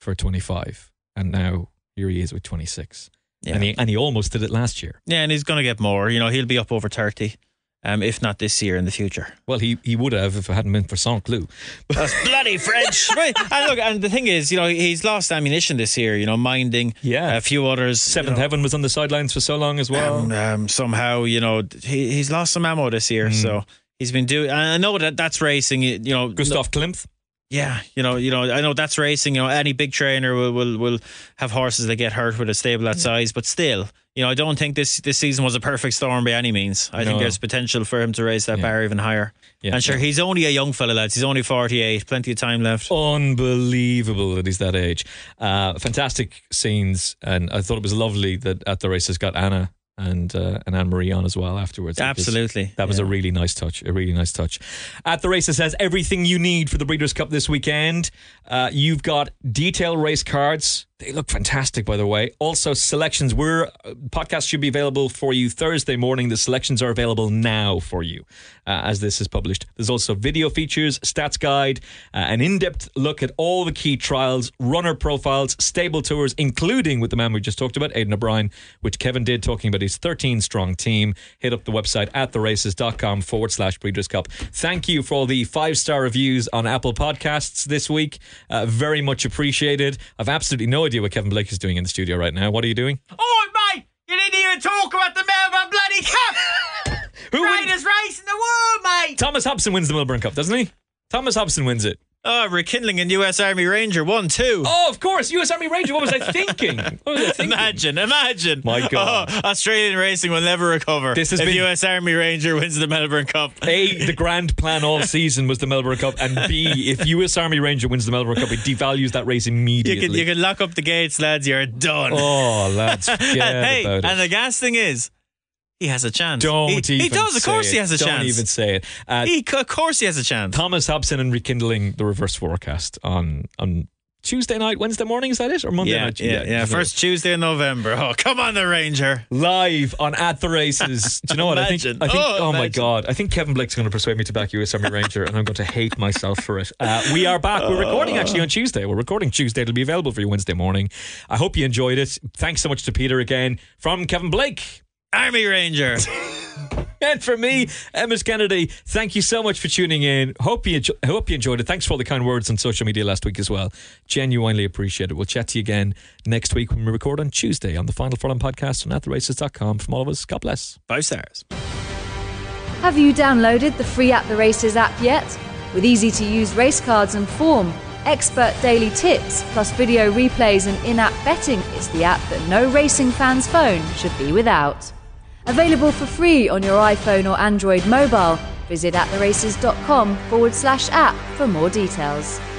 for 25, and now here he is with 26. Yeah. And he and he almost did it last year. Yeah, and he's going to get more. You know, he'll be up over thirty, um, if not this year, in the future. Well, he he would have if it hadn't been for Saint Cloud. That's bloody French. right. And look, and the thing is, you know, he's lost ammunition this year. You know, minding. Yeah. a few others. Seventh you know, Heaven was on the sidelines for so long as well. um, um, somehow, you know, he, he's lost some ammo this year. So he's been doing. I know that that's racing. You know, Gustav Klimt. Yeah, you know, you know, I know that's racing. You know, any big trainer will will, will have horses that get hurt with a stable that size, but still, you know, I don't think this this season was a perfect storm by any means. I think there's potential for him to raise that Yeah. bar even higher. Yeah. and sure, he's only a young fella, lads. He's only 48, plenty of time left. Unbelievable that he's that age. Uh, fantastic scenes, and I thought it was lovely that at the races got Anna and uh, and Anne Marie on as well afterwards. Was- Absolutely, that was a really nice touch. A really nice touch. At the race, races has everything you need for the Breeders' Cup this weekend. Uh, you've got detail race cards. They look fantastic, by the way. Also, selections. We're uh, podcast should be available for you Thursday morning. The selections are available now for you uh, as this is published. There's also video features, stats guide, uh, an in-depth look at all the key trials, runner profiles, stable tours, including with the man we just talked about, Aidan O'Brien, which Kevin did talking about his 13-strong team. Hit up the website at theraces.com forward slash Breeders' Cup. Thank you for all the five-star reviews on Apple Podcasts this week. Uh, very much appreciated. I've absolutely no idea what Kevin Blake is doing in the studio right now. What are you doing? Oh, mate, you didn't even talk about the Melbourne bloody cup. Who Greatest race in the world, mate. Thomas Hobson wins the Melbourne Cup, doesn't he? Thomas Hobson wins it. Oh, rekindling and U.S. Army Ranger one two. Oh, of course. US Army Ranger. What was I thinking? What was I thinking? Imagine, imagine. My oh, God. Oh, Australian racing will never recover. This has if been- U.S. Army Ranger wins the Melbourne Cup. A, the grand plan all season was the Melbourne Cup, and B, if US Army Ranger wins the Melbourne Cup, it devalues that race You immediately. can you can lock up the gates, lads. You're done. oh, lads, forget and hey, about it. and the gas thing is, he has a chance. Don't he, even he does. Of course, it. he has a Don't chance. even say it. Uh, He, of course, he has a chance. Thomas Hobson and rekindling the reverse forecast on on Tuesday night, Wednesday morning. Is that it or Monday yeah, night? yeah, yeah. yeah. First Tuesday in November. Oh, come on, the Ranger. live on at the races. Do you know what I think? I think. Oh, Oh, my god! I think Kevin Blake's going to persuade me to back US Army Ranger, and I'm going to hate myself for it. Uh, we are back. We're recording actually on Tuesday. We're recording Tuesday. It'll be available for you Wednesday morning. I hope you enjoyed it. Thanks so much to Peter again from Kevin Blake. Army Ranger. And for me, Emmet Kennedy, thank you so much for tuning in. Hope you enjo- hope you enjoyed it. Thanks for all the kind words on social media last week as well. Genuinely appreciate it. We'll chat to you again next week when we record on Tuesday on the Final Furlong podcast on attheraces.com. From all of us, God bless. Five stars. Have you downloaded the free At the Races app yet? With easy to use race cards and form, expert daily tips, plus video replays and in app betting, it's the app that no racing fan's phone should be without. Available for free on your iPhone or Android mobile. Visit attheraces.com forward slash app for more details.